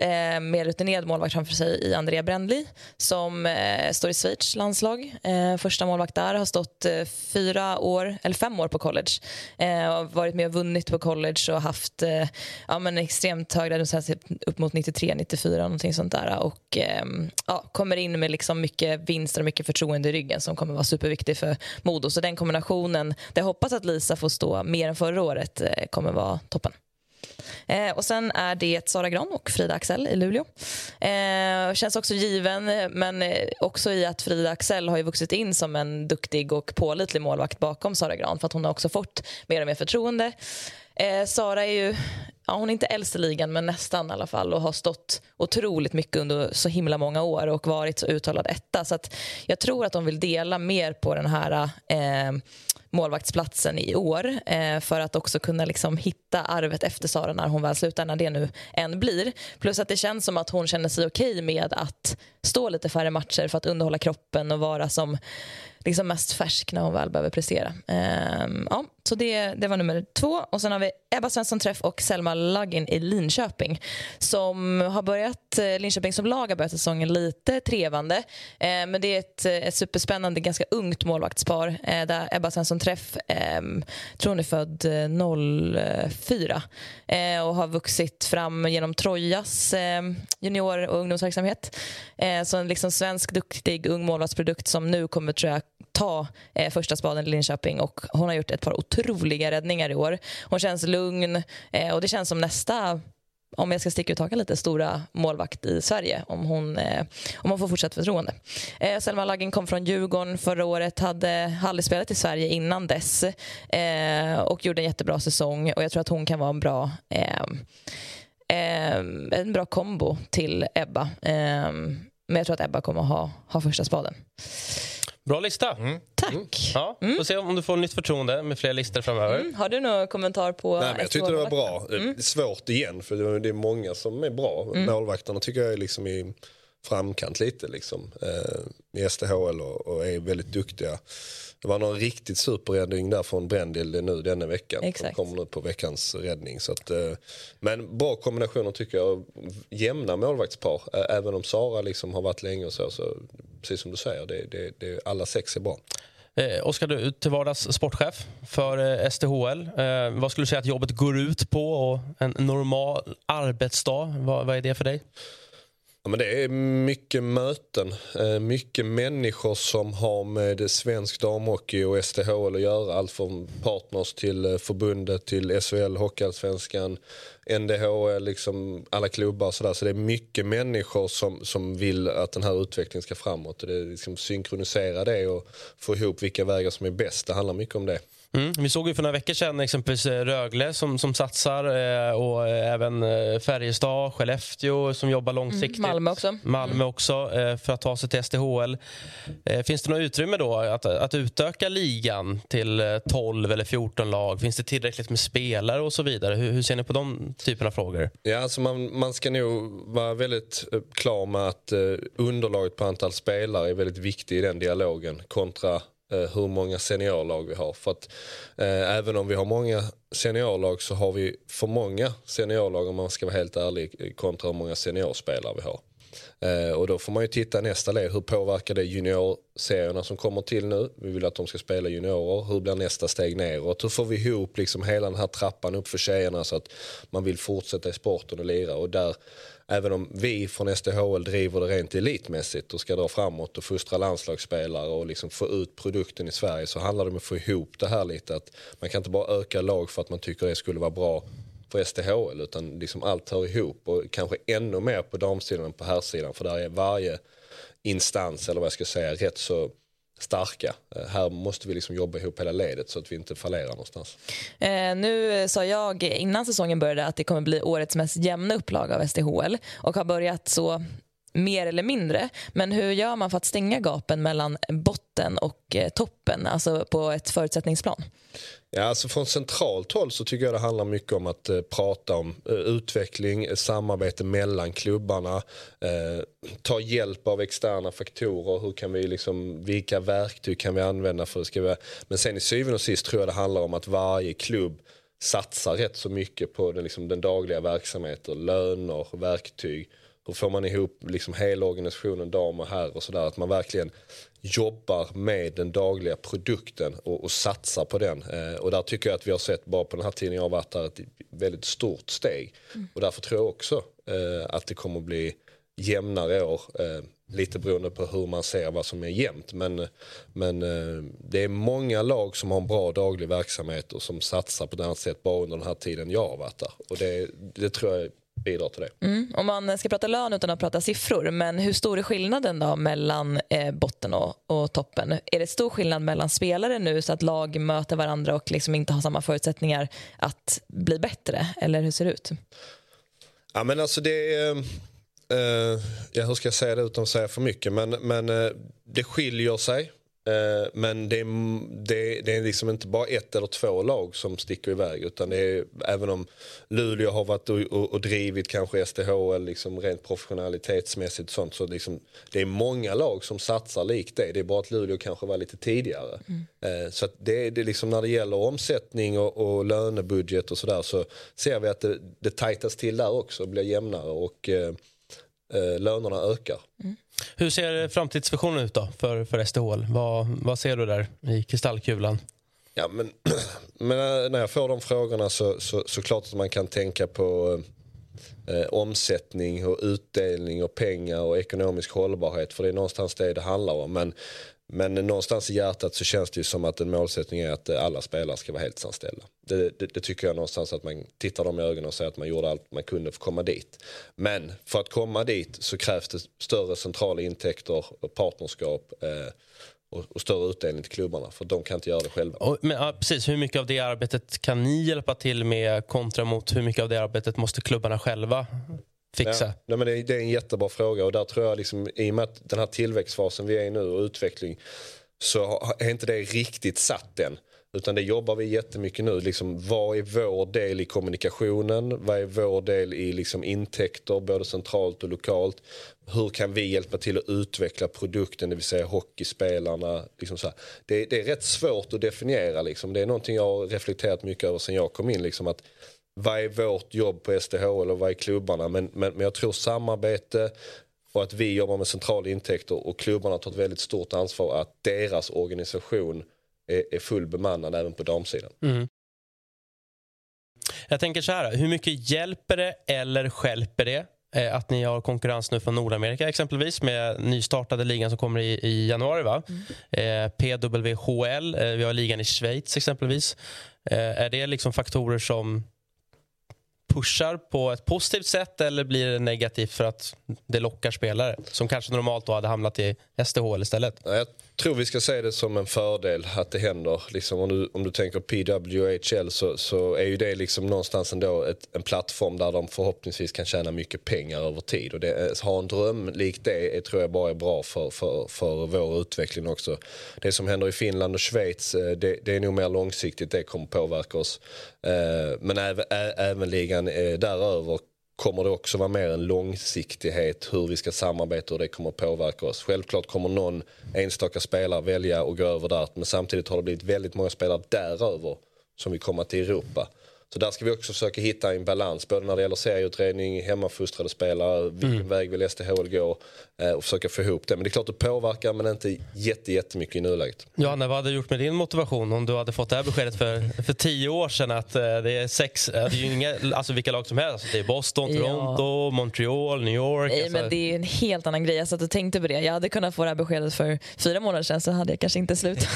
eh, mer rutinerad målvakt framför sig i Andrea Brändli som eh, står i Schweiz landslag. Eh, första målvakt där har stått eh, fyra år, eller fem år på college. Eh, varit med och vunnit på college och haft eh, ja, men extremt höga upp mot 93-94 någonting sånt där. Och ehm, ja, kommer in med liksom mycket vinster och mycket förtroende i ryggen som kommer vara superviktig för Modo. Så den kombinationen, där jag hoppas att Lisa får stå mer än förra året, eh, kommer vara toppen. Eh, och Sen är det Sara Gran och Frida Axel i Luleå. Eh, känns också given, men eh, också i att Frida Axel har ju vuxit in som en duktig och pålitlig målvakt bakom Sara Gran för att hon har också fått mer och mer förtroende. Eh, Sara är ju ja, hon är inte äldst i ligan, men nästan i alla fall och har stått otroligt mycket under så himla många år och varit så uttalad etta. Så att jag tror att de vill dela mer på den här eh, målvaktsplatsen i år eh, för att också kunna liksom hitta arvet efter Sara när hon väl slutar, när det nu än blir. Plus att det känns som att hon känner sig okej okay med att stå lite färre matcher för att underhålla kroppen och vara som liksom mest färsk när hon väl behöver prestera. Eh, ja, så det, det var nummer två. Och Sen har vi Ebba Svensson Träff och Selma Laggin i Linköping. Som har börjat, eh, Linköping som lag har börjat säsongen lite trevande. Eh, men det är ett, eh, ett superspännande, ganska ungt målvaktspar. Eh, där Ebba Svensson Träff, eh, tror hon är född eh, 04 eh, och har vuxit fram genom Trojas eh, junior och ungdomsverksamhet. så en liksom svensk duktig ung målvaktsprodukt som nu kommer tror jag ta eh, första spaden i Linköping och hon har gjort ett par otroliga räddningar i år. Hon känns lugn eh, och det känns som nästa om jag ska sticka ut hakan lite, stora målvakt i Sverige om hon, eh, om hon får fortsatt förtroende. Eh, Selma Laggin kom från Djurgården förra året, hade aldrig spelat i Sverige innan dess eh, och gjorde en jättebra säsong och jag tror att hon kan vara en bra eh, eh, en bra kombo till Ebba. Eh, men jag tror att Ebba kommer att ha, ha första spaden. Bra lista. Mm. Tack. Mm. Ja, får se om du får nytt förtroende med fler listor framöver. Mm. Har du någon kommentar på Nej, men Jag tyckte det var bra. Mm. Svårt igen, för det är många som är bra. Mm. Målvakterna tycker jag är liksom i framkant lite liksom, eh, i SDHL och, och är väldigt duktiga. Det var någon riktigt superräddning där från Brändil nu denna veckan. Exakt. De kommer nu på veckans räddning. Så att, eh, men bra kombinationer tycker jag. Jämna målvaktspar. Även om Sara liksom har varit länge och så. så precis som du säger, det, det, det, alla sex är bra. Eh, Oskar, du till vardags sportchef för eh, STHL. Eh, vad skulle du säga att jobbet går ut på och en normal arbetsdag? Vad, vad är det för dig? Ja, men det är mycket möten, eh, mycket människor som har med svensk damhockey och STHL att göra. Allt från partners till eh, förbundet, till SHL, Hockeyallsvenskan, NDHL, liksom alla klubbar och sådär. Så det är mycket människor som, som vill att den här utvecklingen ska framåt. Det är liksom synkronisera det och få ihop vilka vägar som är bäst. Det handlar mycket om det. Mm. Vi såg ju för några veckor sedan exempelvis eh, Rögle som, som satsar eh, och även eh, Färjestad, Skellefteå som jobbar mm, långsiktigt. Mm, Malmö också. Malmö mm. också för att ta sig till SDHL. Finns det något utrymme då att, att utöka ligan till 12 eller 14 lag? Finns det tillräckligt med spelare och så vidare? Hur, hur ser ni på de typerna av frågor? Ja, alltså man, man ska nog vara väldigt klar med att underlaget på antal spelare är väldigt viktigt i den dialogen kontra Eh, Eh, hur många seniorlag vi har. För att eh, även om vi har många seniorlag så har vi för många seniorlag om man ska vara helt ärlig kontra hur många seniorspelare vi har. Eh, och då får man ju titta nästa led, hur påverkar det juniorserierna som kommer till nu? Vi vill att de ska spela juniorer, hur blir nästa steg neråt? Hur får vi ihop liksom hela den här trappan upp för tjejerna så att man vill fortsätta i sporten och lira? Och där även om vi från SDHL driver det rent elitmässigt och ska dra framåt och fostra landslagsspelare och liksom få ut produkten i Sverige så handlar det om att få ihop det här lite. Att man kan inte bara öka lag för att man tycker det skulle vara bra för SDHL utan liksom allt hör ihop och kanske ännu mer på damsidan än på herrsidan för där är varje instans eller vad jag ska säga rätt så starka. Eh, här måste vi liksom jobba ihop hela ledet så att vi inte fallerar någonstans. Eh, nu sa jag innan säsongen började att det kommer bli årets mest jämna upplaga av SDHL och har börjat så mer eller mindre. Men hur gör man för att stänga gapen mellan botten och eh, toppen, alltså på ett förutsättningsplan? Ja, alltså från centralt håll så tycker jag det handlar mycket om att eh, prata om eh, utveckling, eh, samarbete mellan klubbarna, eh, ta hjälp av externa faktorer. Hur kan vi liksom, vilka verktyg kan vi använda för att skriva? Men sen i syvende och sist tror jag det handlar om att varje klubb satsar rätt så mycket på den, liksom, den dagliga verksamheten, löner, verktyg. Hur får man ihop liksom hela organisationen, dam och herr och sådär. Att man verkligen jobbar med den dagliga produkten och, och satsar på den. Eh, och där tycker jag att vi har sett, bara på den här tiden jag har varit där, ett väldigt stort steg. Mm. Och därför tror jag också eh, att det kommer bli jämnare år. Eh, lite beroende på hur man ser vad som är jämnt. Men, men eh, det är många lag som har en bra daglig verksamhet och som satsar på ett annat sätt bara under den här tiden jag har varit där. Och det, det tror jag bidrar till det. Mm. Om man ska prata lön utan att prata siffror, men hur stor är skillnaden då mellan eh, botten och, och, toppen? Är det stor skillnad mellan spelare nu så att lag möter varandra och liksom inte har samma förutsättningar att bli bättre? Eller hur ser det ut? Ja, men alltså det är... Uh, ja, hur ska jag säga det utan att säga för mycket? Men, men uh, det skiljer sig. Uh, men det är, det, det, är liksom inte bara ett eller två lag som sticker iväg. Utan det är, även om Luleå har varit och, och, och drivit kanske STHL liksom rent professionalitetsmässigt sånt. Så liksom, det är många lag som satsar likt det. Det är bara att Luleå kanske var lite tidigare. Mm. så det, det liksom när det gäller omsättning och, och lönebudget och sådär så ser vi att det, det tajtas till där också. Blir jämnare. och eh, lönerna ökar. Mm. Hur ser framtidsvisionen ut då för, för SDHL? Vad, vad ser du där i kristallkulan? Ja, men, men eh, när jag får de frågorna så, så, så klart att man kan tänka på eh, eh, omsättning och utdelning och pengar och ekonomisk hållbarhet. För det är någonstans det det handlar om. Men men någonstans i hjärtat så känns det ju som att en målsättning är att alla spelare ska vara heltidsanställda. Det, det, det, tycker jag någonstans att man tittar dem i ögonen och säger att man gjorde allt man kunde för att komma dit. Men för att komma dit så krävs det större centrala intäkter, partnerskap eh, och, och, större utdelning till klubbarna för de kan inte göra det själva. Och, men, ja, precis, hur mycket av det arbetet kan ni hjälpa till med kontra mot hur mycket av det arbetet måste klubbarna själva fixa? Ja, nej, men det, det, är en jättebra fråga och där tror jag liksom, i och med att den här tillväxtfasen vi är i nu och utveckling så är inte det riktigt satt än. Utan det jobbar vi jättemycket nu. Liksom, vad är vår del i kommunikationen? Vad är vår del i liksom, intäkter, både centralt och lokalt? Hur kan vi hjälpa till att utveckla produkten, det vill säga hockeyspelarna? Liksom så det, det, är rätt svårt att definiera. Liksom. Det är någonting jag har reflekterat mycket över sen jag kom in. Liksom, att vad är vårt jobb på SDHL och vad är klubbarna? Men, men, men jag tror samarbete och att vi jobbar med centrala intäkter och klubbarna tar ett väldigt stort ansvar att deras organisation är, är full bemannad även på damsidan. Mm. Jag tänker så här, hur mycket hjälper det eller skälper det eh, att ni har konkurrens nu från Nordamerika exempelvis med nystartade ligan som kommer i, i januari. Va? Mm. Eh, PWHL, eh, vi har ligan i Schweiz exempelvis. Eh, är det liksom faktorer som pushar på ett positivt sätt eller blir det negativt för att det lockar spelare som kanske normalt då hade hamnat i SDHL istället? Jag tror vi ska se det som en fördel att det händer. Liksom om, du, om du tänker PWHL så, så är ju det liksom någonstans ändå ett, en plattform där de förhoppningsvis kan tjäna mycket pengar över tid. Och det, eh, ha en dröm likt det är, tror jag bara är bra för, för, för vår utveckling också. Det som händer i Finland och Schweiz eh, det, det är nog mer långsiktigt, det kommer påverka oss. Eh, men även, även ligan däröver kommer det också vara mer en långsiktighet hur vi ska samarbeta och det kommer påverka oss. Självklart kommer någon enstaka spelare välja att gå över där men samtidigt har det blivit väldigt många spelare däröver som vill komma till Europa. Så där ska vi också försöka hitta en balans både när det gäller serieutredning, hemmafostrade spelare, vilken mm. väg vill STHL gå eh, och försöka få ihop det. Men det är klart att det påverkar men inte jätte, jättemycket i nuläget. Johanna, vad hade du gjort med din motivation om du hade fått det här beskedet för, för tio år sedan att eh, det är sex, det är ju inga, alltså vilka lag som helst. Alltså, det är Boston, Toronto, ja. Montreal, New York. Nej, alltså. men det är en helt annan grej. Jag satt och tänkte på det. Jag hade kunnat få det här beskedet för fyra månader sedan så hade jag kanske inte slutat.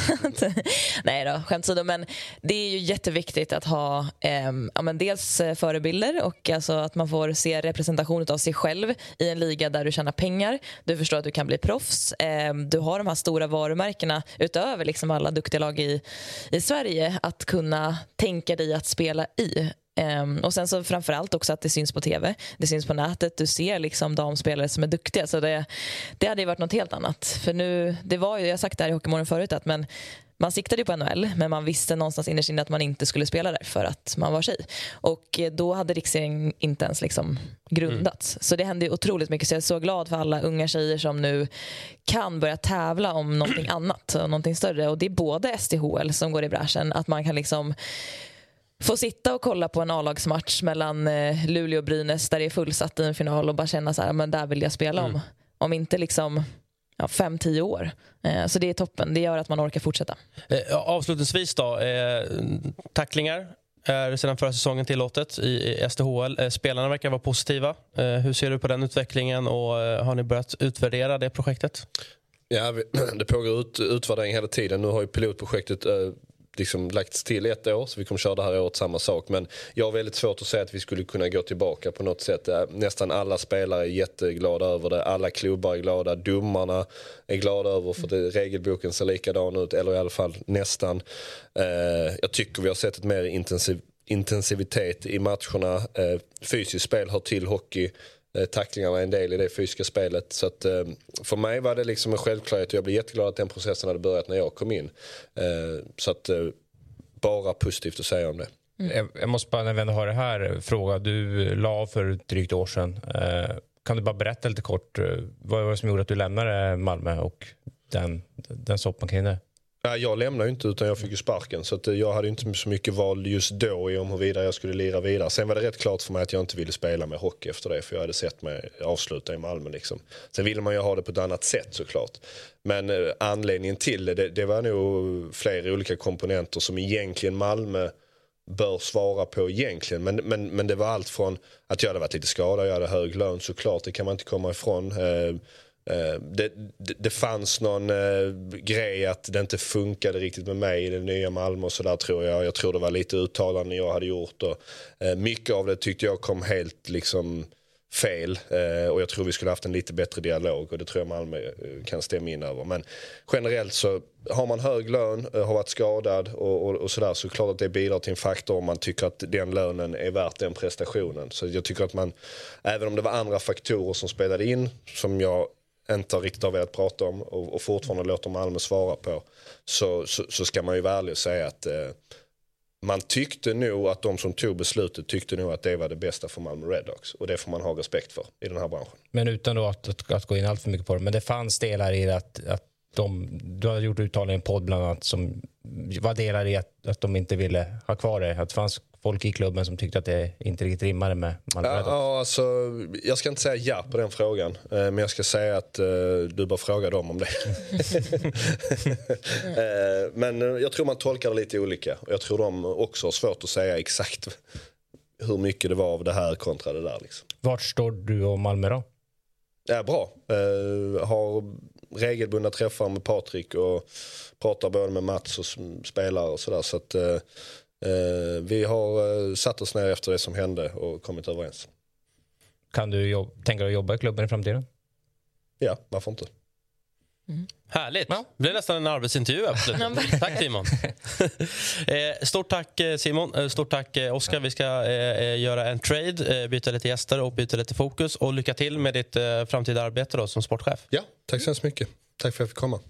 Nej då, skämt åsido. Men det är ju jätteviktigt att ha eh, Ehm, ja, men dels eh, förebilder och alltså att man får se representation av sig själv i en liga där du tjänar pengar. Du förstår att du kan bli proffs. Ehm, du har de här stora varumärkena utöver liksom alla duktiga lag i, i Sverige att kunna tänka dig att spela i. Um, och sen så framförallt också att det syns på tv, det syns på nätet. Du ser liksom damspelare som är duktiga. Så det, det hade ju varit något helt annat. För nu, det var ju, jag har sagt det här i Hockeymorgon förut, att men man siktade på NHL men man visste någonstans innerst inne att man inte skulle spela där för att man var tjej. Och eh, då hade riksserien inte ens liksom grundats. Mm. Så det hände otroligt mycket. Så jag är så glad för alla unga tjejer som nu kan börja tävla om någonting annat, någonting större. Och det är både STHL som går i bräschen, att man kan liksom få sitta och kolla på en A-lagsmatch mellan eh, Luleå och Brynäs där det är fullsatt i en final och bara känna så här, men där vill jag spela mm. om. Om inte liksom ja, fem, tio år. Eh, så det är toppen. Det gör att man orkar fortsätta. Eh, avslutningsvis då, eh, tacklingar är sedan förra säsongen tillåtet i SDHL. Eh, spelarna verkar vara positiva. Eh, hur ser du på den utvecklingen och eh, har ni börjat utvärdera det projektet? Ja, det pågår ut, utvärdering hela tiden. Nu har ju pilotprojektet liksom lagts till ett år så vi kommer köra det här året samma sak. Men jag har väldigt svårt att säga att vi skulle kunna gå tillbaka på något sätt. Nästan alla spelare är jätteglada över det. Alla klubbar är glada. Domarna är glada över för det, regelboken ser likadan ut. Eller i alla fall nästan. Eh, jag tycker vi har sett ett mer intensiv, intensivitet i matcherna. Eh, fysiskt spel hör till hockey. Eh, tacklingarna är en del i det fysiska spelet. Så att, eh, för mig var det liksom en självklarhet och jag blev jätteglad att den processen hade börjat när jag kom in. Eh, så att, bara positivt att säga om det. Mm. Jag måste bara när vi ändå har det här fråga. Du la för ett drygt år sedan. Kan du bara berätta lite kort vad var det som gjorde att du lämnade Malmö och den, den soppan kring det? Jag lämnade ju inte utan jag fick ju sparken så eh, jag hade inte så mycket val just då i om huruvida jag skulle lira vidare. Sen var det rätt klart för mig att jag inte ville spela med hockey efter det för jag hade sett mig avsluta i Malmö. Liksom. Sen ville man ju ha det på ett annat sätt såklart. Men eh, anledningen till det, det, det var nog flera olika komponenter som egentligen Malmö bör svara på egentligen. Men, men, men det var allt från att jag hade varit lite skadad, jag hade hög lön såklart, det kan man inte komma ifrån. Eh, Eh, det, det, det, fanns någon eh, grej att det inte funkade riktigt med mig i det nya Malmö och så där tror jag. Jag tror det var lite uttalanden jag hade gjort och eh, mycket av det tyckte jag kom helt liksom fel eh, och jag tror vi skulle haft en lite bättre dialog och det tror jag Malmö eh, kan stämma in över. Men generellt så har man hög lön, eh, har varit skadad och, och, och sådär så är det klart att det bidrar till en faktor om man tycker att den lönen är värt den prestationen. Så jag tycker att man, även om det var andra faktorer som spelade in som jag inte riktigt har velat prata om och, och fortfarande låter Malmö svara på så, så, så, ska man ju vara ärlig och säga att eh, man tyckte nog att de som tog beslutet tyckte nog att det var det bästa för Malmö Redhawks och det får man ha respekt för i den här branschen. Men utan då att, att, att gå in allt för mycket på det, men det fanns delar i det att, att de, du har gjort uttalanden i en podd bland annat som var delar i att, att de inte ville ha kvar det. Att det fanns folk i klubben som tyckte att det inte riktigt rimmade med Malmö ja, alltså, Jag ska inte säga ja på den frågan. Eh, men jag ska säga att uh, du bör fråga dem om det. uh, men jag tror man tolkar det lite olika. Jag tror de också har svårt att säga exakt hur mycket det var av det här kontra det där. Liksom. Vart står du och Malmö då? Ja, bra. Uh, har regelbundna träffar med Patrik och pratar både med Mats och spelare och sådär. Så att, uh, Eh, vi har eh, satt oss ner efter det som hände och kommit överens. Kan du jobb, tänka dig att jobba i klubben i framtiden? Ja, varför inte? Mm. Härligt. Ja. Det blev nästan en arbetsintervju tack Simon. Eh, stort tack Simon. Stort tack Oskar. Vi ska göra en trade, byta lite gäster och byta lite fokus. Och lycka till med ditt framtida arbete då, som sportchef. Ja, tack så hemskt mycket. Tack för att jag fick komma.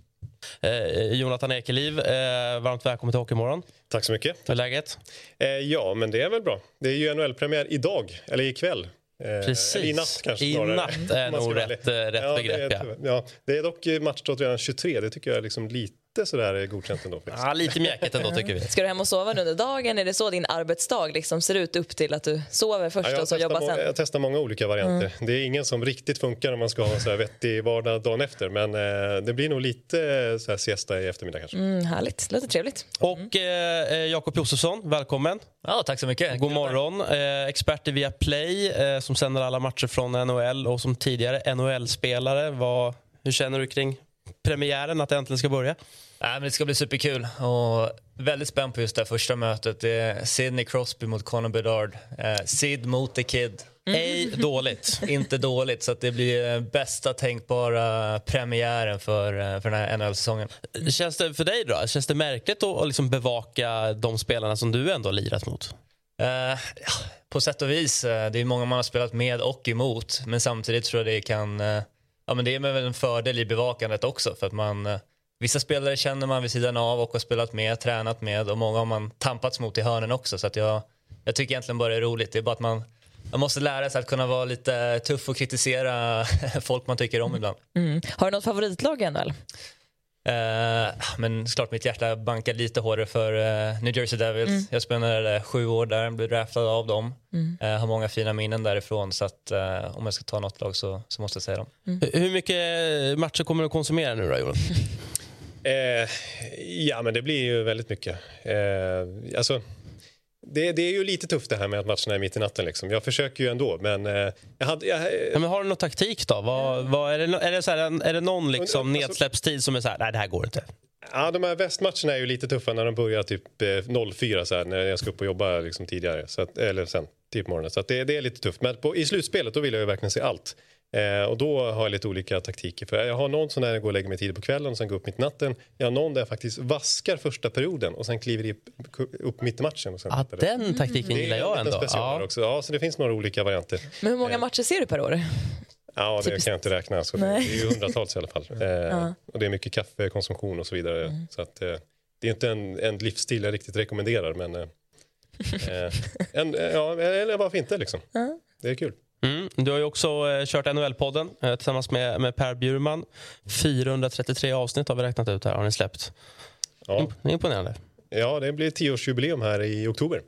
Eh, Jonathan Ekeliv, eh, varmt välkommen till Hockeymorgon. Tack så mycket. Hur är läget? Eh, ja, men det är väl bra. Det är ju NHL-premiär idag, eller ikväll. Eh, Precis. I natt kanske I snarare. natt är nog rätt, eh, rätt ja, begrepp. Det är, ja. det är dock matchstart redan 23. Det tycker jag är liksom lite lite sådär godkänt ändå. Faktiskt. Ja, lite mjäkigt ändå tycker vi. Ska du hem och sova under dagen? Är det så din arbetsdag liksom ser ut upp till att du sover först ja, och så jobbar sen? Jag testar många olika varianter. Mm. Det är ingen som riktigt funkar om man ska ha en så vettig vardag dagen efter. Men eh, det blir nog lite så här siesta i eftermiddag kanske. Mm, härligt, låter trevligt. Och eh, eh, Jakob Josefsson, välkommen. Ja, tack så mycket. God morgon. Eh, expert i Viaplay eh, som sänder alla matcher från NHL och som tidigare NHL-spelare. Hur känner du kring premiären, att det äntligen ska börja? Nej, men det ska bli superkul och väldigt spänd på just det första mötet. Det är Sidney Crosby mot Conor Bedard. Eh, Sid mot The Kid. Mm. Ej dåligt. Inte dåligt, så det blir bästa tänkbara premiären för, eh, för den här NHL-säsongen. Känns det för dig då? Känns det märkligt att liksom bevaka de spelarna som du ändå har lirat mot? Uh, ja, på sätt och vis. Eh, det är många man har spelat med och emot. Men samtidigt tror jag det kan... Uh, ja, men det är väl en fördel i bevakandet också. För att man... Eh, vissa spelare känner man vid sidan av och har spelat med, tränat med och många har man tampats mot i hörnen också. Så att jag, jag tycker egentligen bara det är roligt. Det är bara att man, man måste lära sig att kunna vara lite tuff och kritisera folk man tycker om ibland. Mm. Har du något favoritlag i NHL? Eh, men såklart mitt hjärta bankar lite hårdare för uh, New Jersey Devils. Mm. Jag spelade sju år där, blev draftad av dem. Mm. Uh, har många fina minnen därifrån så att uh, om jag ska ta något lag så, så måste jag säga dem. Mm. Hur mycket matcher kommer du att konsumera nu då Jonas? ja men det blir ju väldigt mycket. alltså det, det, är ju lite tufft det här med att matcherna är mitt i natten. Liksom. Jag försöker ju ändå, men... Eh, jag hade, jag, ja, men har du någon taktik då? Vad, vad, är, det, är, det så här, är det någon liksom alltså, nedsläppstid som är så här, nej det här går inte? Ja, de här västmatcherna är ju lite tuffa när de börjar typ eh, 04 så här, när jag ska upp och jobba liksom, tidigare. Så att, eller sen, typ morgonen. Så det, det, är lite tufft. Men på, i slutspelet då vill jag ju verkligen se allt. Eh, och då har jag lite olika taktiker. För jag har någon sån där jag går och lägger mig tidigt på kvällen och sen går upp mitt i natten. Jag har någon där jag faktiskt vaskar första perioden och sen kliver upp mitt i matchen. Och sen ah, den taktiken gillar jag ändå. Ja. Också. Ja, så det finns några olika varianter. Men hur många eh. matcher ser du per år? Ja, det kan jag inte räkna. Så det är ju hundratals i alla fall. Eh, ja. Och det är mycket kaffekonsumtion och så vidare. Mm. Så att, eh, det är inte en, en livsstil jag riktigt rekommenderar. Men eh, eh en, ja, eller varför inte liksom. Ja. Det är kul. Mm. Du har ju också eh, kört NHL-podden eh, tillsammans med, med Per Bjurman. 433 avsnitt har vi räknat ut här har ni släppt. Ja. Imponerande. Ja, det blir tioårsjubileum här i oktober.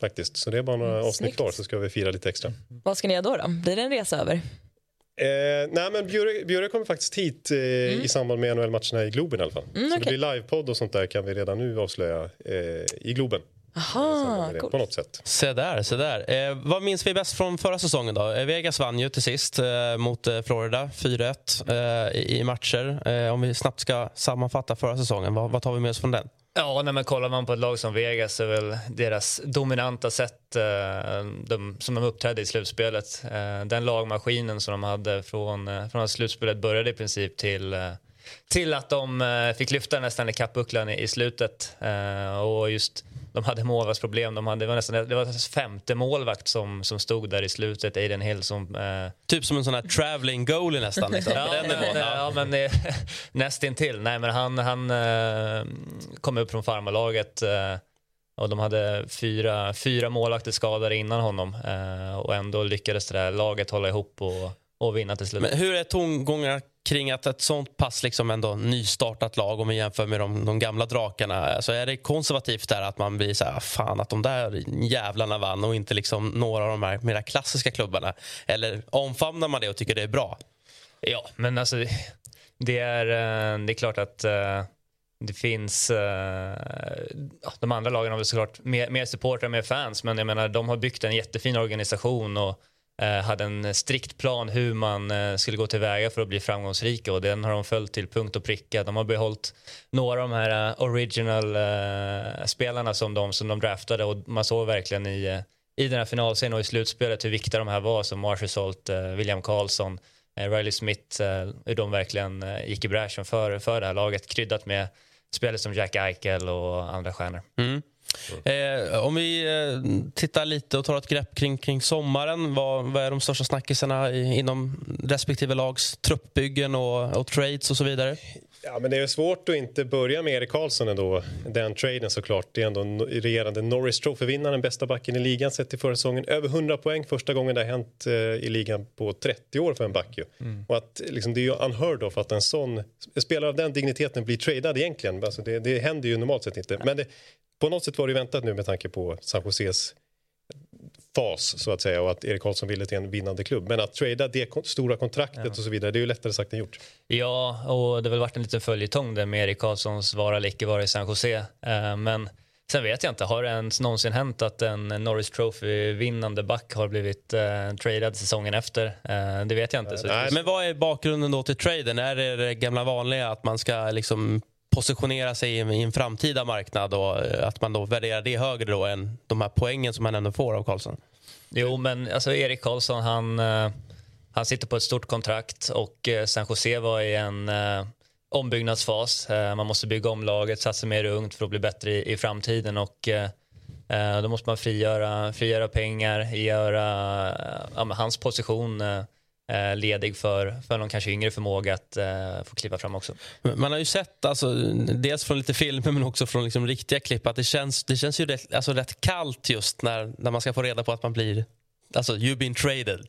faktiskt. Så det är bara några mm, avsnitt kvar så ska vi fira lite extra. Vad ska ni göra då? då? Blir det en resa över? Eh, nej men Bjure, Bjure kommer faktiskt hit eh, mm. i samband med NHL-matcherna i Globen i alla fall. Mm, så okay. det blir livepodd och sånt där kan vi redan nu avslöja eh, i Globen. Aha, cool. På något sätt. Se där, se där. Eh, vad minns vi bäst från förra säsongen? då? Eh, Vegas vann ju till sist eh, mot eh, Florida, 4-1 eh, i, i, matcher. Eh, om vi snabbt ska sammanfatta förra säsongen, vad, vad tar vi med oss från den? Ja, när man kollar man på ett lag som Vegas så är väl deras dominanta sätt de, som de uppträdde i slutspelet. Den lagmaskinen som de hade från, från att slutspelet började i princip till till att de fick lyfta nästan i kappbucklan i slutet. Och just de hade målvaktsproblem. De hade, det var nästan det var femte målvakt som, som stod där i slutet, Aiden Hill. Som, eh... Typ som en sån här traveling goalie nästan. Liksom. ja, men, ja, men eh, nästintill. Nej, men han, han eh, kom upp från farmarlaget eh, och de hade fyra, fyra målvakter skadade innan honom eh, och ändå lyckades det där laget hålla ihop och, och vinna till slut. Men hur är tongångarna kring att ett sånt pass liksom ändå nystartat lag om vi jämför med de, de gamla drakarna. Alltså är det konservativt där att man blir så här, fan att de där jävlarna vann och inte liksom några av de här mera klassiska klubbarna? Eller omfamnar man det och tycker det är bra? Ja, men alltså det är, eh, det är klart att eh, det finns... Eh, de andra lagen har väl såklart mer, mer supportrar, mer fans men jag menar de har byggt en jättefin organisation och Eh, hade en strikt plan hur man eh, skulle gå tillväga för att bli framgångsrika och den har de följt till punkt och pricka. De har behållit några av de här eh, original-spelarna som de, som de draftade och man såg verkligen i, i den här finalserien och i slutspelet hur viktiga de här var som Marshall Salt, William Karlsson, Riley Smith, hur de verkligen gick i bräschen för, för det här laget kryddat med spelare som Jack Eichel och andra stjärnor. Mm. Eh, om vi eh, tittar lite och tar ett grepp kring, kring sommaren. Vad, vad är de största snackisarna i, inom respektive lags truppbyggen och, och trades och så vidare? Ja, men det är svårt att inte börja med Erik Karlsson ändå. Den traden såklart. Det är ändå regerande Norris Trophy-vinnaren, bästa backen i ligan sett till förra säsongen. Över 100 poäng första gången det har hänt eh, i ligan på 30 år för en back. Mm. Och att, liksom, det är ju unheard of att en sån spelare av den digniteten blir tradad egentligen. Alltså det, det händer ju normalt sett inte. Men det, på något sätt var det väntat nu med tanke på San Joses fas så att säga och att Erik Karlsson ville till en vinnande klubb. Men att trada det stora kontraktet ja. och så vidare, det är ju lättare sagt än gjort. Ja, och det har väl varit en liten följetong där med Erik Karlssons vara eller icke vara i San Jose. Uh, men sen vet jag inte, har det ens någonsin hänt att en Norris Trophy-vinnande back har blivit uh, tradad säsongen efter? Uh, det vet jag inte. Nej, men vad är bakgrunden då till traden? Är det det gamla vanliga att man ska liksom positionera sig i en framtida marknad och eh, att man då värderar det högre då än de här poängen som man ändå får av Karlsson? Jo, men alltså Erik Karlsson han, eh, han sitter på ett stort kontrakt och eh, San Jose var i en ombyggnadsfas. Man måste bygga om laget, satsa mer ungt för att bli bättre i, i framtiden och då måste man frigöra, frigöra pengar, göra ja, hans position Eh, Eh, ledig för, för någon kanske yngre förmåga att uh, få kliva fram också. Man har ju sett, alltså, dels från lite filmer men också från liksom riktiga klipp, att det känns, det känns ju rätt, alltså, rätt kallt just när, när man ska få reda på att man blir Alltså, you've been traded.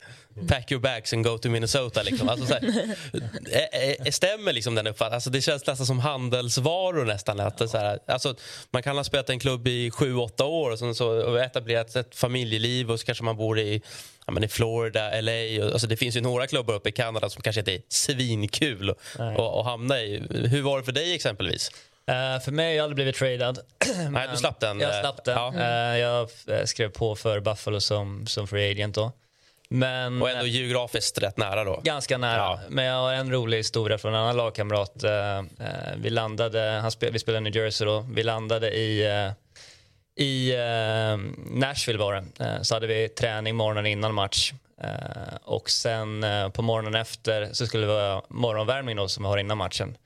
Pack your bags and go to Minnesota. Liksom. Alltså, så här, ä- ä- stämmer liksom den uppfattningen? Alltså, det känns nästan som handelsvaror. nästan. Att det, så här, alltså, man kan ha spelat en klubb i sju, åtta år och, sen så, och etablerat ett familjeliv och så kanske man bor i, ja, men i Florida, LA. Och, alltså, det finns ju några klubbar uppe i Kanada som kanske inte är svinkul att hamna i. Hur var det för dig exempelvis? Eh, för mig har jag aldrig blivit tradad. Nej, du slapp den. Jag eh, slapp den. Ja. Eh, jag skrev på för Buffalo som, som free agent då. Men, Och ändå geografiskt rätt nära då. Ganska nära. Ja. Men jag har en rolig historia från en annan lagkamrat. Vi landade, han spel, vi spelade i New Jersey då. Vi landade i, i Nashville var det. Så hade vi träning morgonen innan match. Och sen på morgonen efter så skulle det vara morgonvärmning då som vi har innan matchen.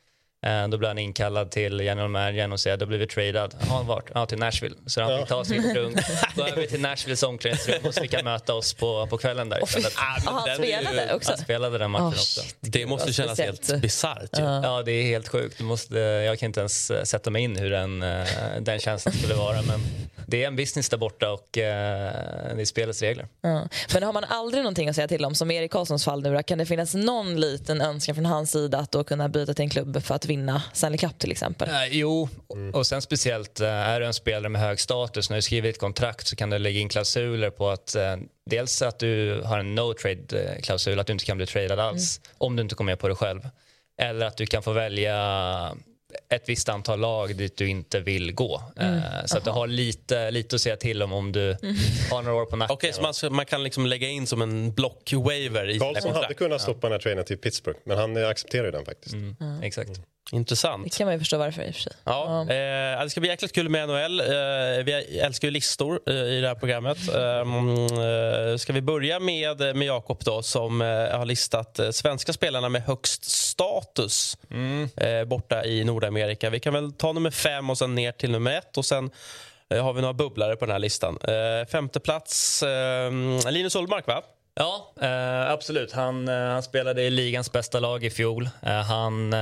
Eh, Då blev han inkallad till general managern och säger då blir vi tradad. Jaha, vart? Ja, till Nashville. Så han fick ta sin drunk, gå över till Nashvilles omklädningsrum och så fick han möta oss på, på kvällen där. istället. Ah, han den är ju- spelade också. Han spelade den matchen Oh, också. Det måste kännas speciellt. helt bisarrt. ju. Ja, det är helt sjukt. Du måste, jag kan inte ens eh, sätta mig in hur den, eh, den känslan skulle vara. Men det är en business där borta och det är spelets regler. Ja. Men har man aldrig någonting att säga till om, som Erik Karlssons fall nu, kan det finnas någon liten önskan från hans sida att då kunna byta till en klubb för att vinna Stanley Cup till exempel? Eh, jo, och sen speciellt eh, är du en spelare med hög status, när du skriver ett kontrakt så kan du lägga in klausuler på att eh, dels att du har en no trade klausul, att du inte kan bli tradad alls om du inte kommer med på det själv. Eller att du kan få välja ett visst antal lag dit du inte vill gå. Eh, Så att du har lite, lite att säga till om om du har några år på nacken. Okej, så man, man kan liksom lägga in som en block-waiver i Karlsson hade kunnat stoppa den här traden till Pittsburgh, men han accepterar ju den faktiskt. Mm, Exakt. Det Intressant. kan man ju förstå varför i och för sig. Ja, eh, det ska bli jäkligt kul med NHL. Eh, vi älskar ju listor eh, i det här programmet. Eh, ska vi börja med, med Jakob då, som eh, har listat eh, svenska spelarna med högst status eh, borta i Nordamerika. Vi kan väl ta nummer fem och sen ner till nummer ett och sen eh, har vi några bubblare på den här listan. Eh, femte plats, eh, Linus Ullmark va? Ja, eh, absolut. Han, eh, han spelade i ligans bästa lag i fjol. Eh, han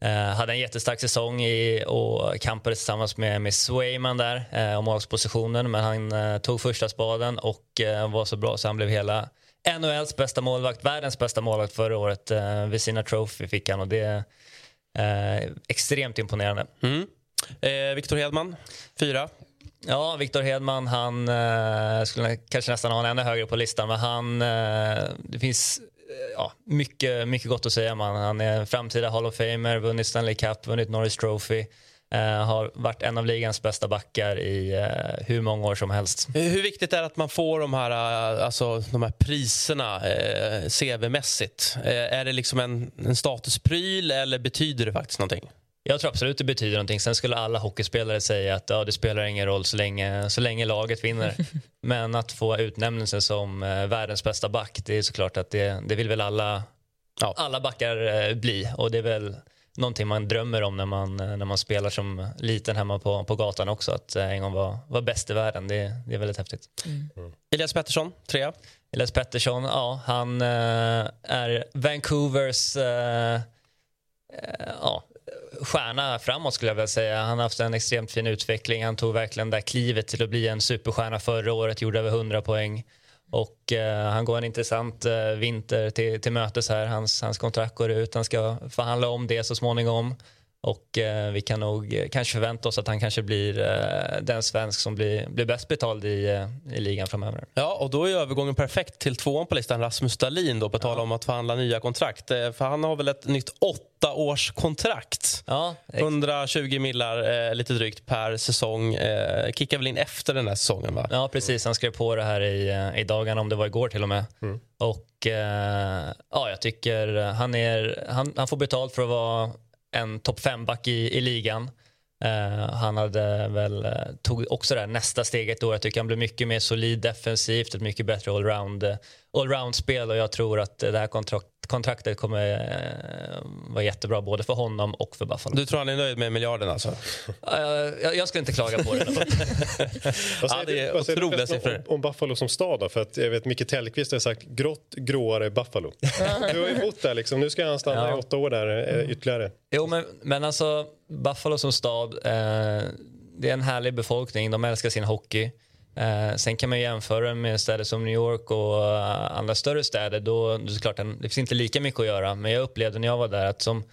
eh, hade en jättestark säsong i, och kampade tillsammans med, med Swayman där eh, om målspositionen. Men han eh, tog första spaden och eh, var så bra så han blev hela NHLs bästa målvakt, världens bästa målvakt förra året. Eh, Vezina Trophy fick han och det är eh, extremt imponerande. Mm. Viktor Hedman, fyra. Ja, Viktor Hedman, han skulle kanske nästan ha en ännu högre på listan, men han, det finns ja, mycket, mycket gott att säga om han. Han är en framtida Hall of Famer, vunnit Stanley Cup, vunnit Norris Trophy, Uh, har varit en av ligans bästa backar i uh, hur många år som helst. Hur viktigt är det att man får de här, uh, alltså, de här priserna CV-mässigt? Är det liksom en, en statuspryl eller betyder det faktiskt någonting? Jag tror absolut det betyder någonting. Sen skulle alla hockeyspelare säga att ja, det spelar ingen roll så länge, så länge laget vinner. Men att få utnämnelsen som eh, världens bästa back, det är såklart att det, det vill väl alla, Ja. alla backar eh, bli. Och det är väl någonting man drömmer om när man, eh, när man spelar som liten hemma på, på gatan också. Att eh, en gång vara var bäst i världen, det, det är väldigt häftigt. Elias Pettersson, trea. Elias Pettersson, ja, han eh, är Vancouvers eh, eh, ja, stjärna framåt skulle jag vilja säga. Han har haft en extremt fin utveckling. Han tog verkligen det där klivet till att bli en superstjärna förra året, gjorde över 100 poäng. Och eh, han går en intressant eh, vinter till, till mötes här. Hans, hans kontrakt går ut, han ska förhandla om det så småningom. Och eh, vi kan nog eh, kanske förvänta oss att han kanske blir eh, den svensk som blir, blir bäst betald i, eh, i ligan framöver. Ja, och då är övergången perfekt till tvåan på listan, Rasmus Dahlin, då, på tal om att förhandla nya kontrakt. Eh, För han har väl ett nytt åttaårskontrakt. Ja, ex- 120 millar, eh, lite drygt, per säsong. Eh, kickar väl in efter den här säsongen, va? Ja, precis. Han skrev på det här i, i dagarna, om det var igår till och med. Och eh, ja, jag tycker han, är, han, han får betalt för att vara en topp fem-back i, i ligan. Uh, han hade väl, eh, tog också det här nästa steget då. Jag tycker han blev mycket mer solid defensivt, ett mycket bättre allround, eh, allround-spel och jag tror att det här kontrakt, kontraktet kommer eh, vara jättebra både för honom och för Buffalo. Du tror han är nöjd med miljarden alltså? Eh, jag, jag skulle inte klaga på det. Vad Ja, säger det du- är vad säger du om, om Buffalo som stad då? För att jag vet Micke Tellqvist har sagt grått, gråare Buffalo. du har ju bott där liksom. Nu ska han stanna Ja. i åtta år där eh, ytterligare. Jo, men, men alltså Buffalo som stad, eh, det är en härlig befolkning. De älskar sin hockey. Eh, sen kan man jämföra med städer som New York och uh, andra större städer. Då, då är klart, det finns inte lika mycket att göra. Men jag upplevde när jag var där att som,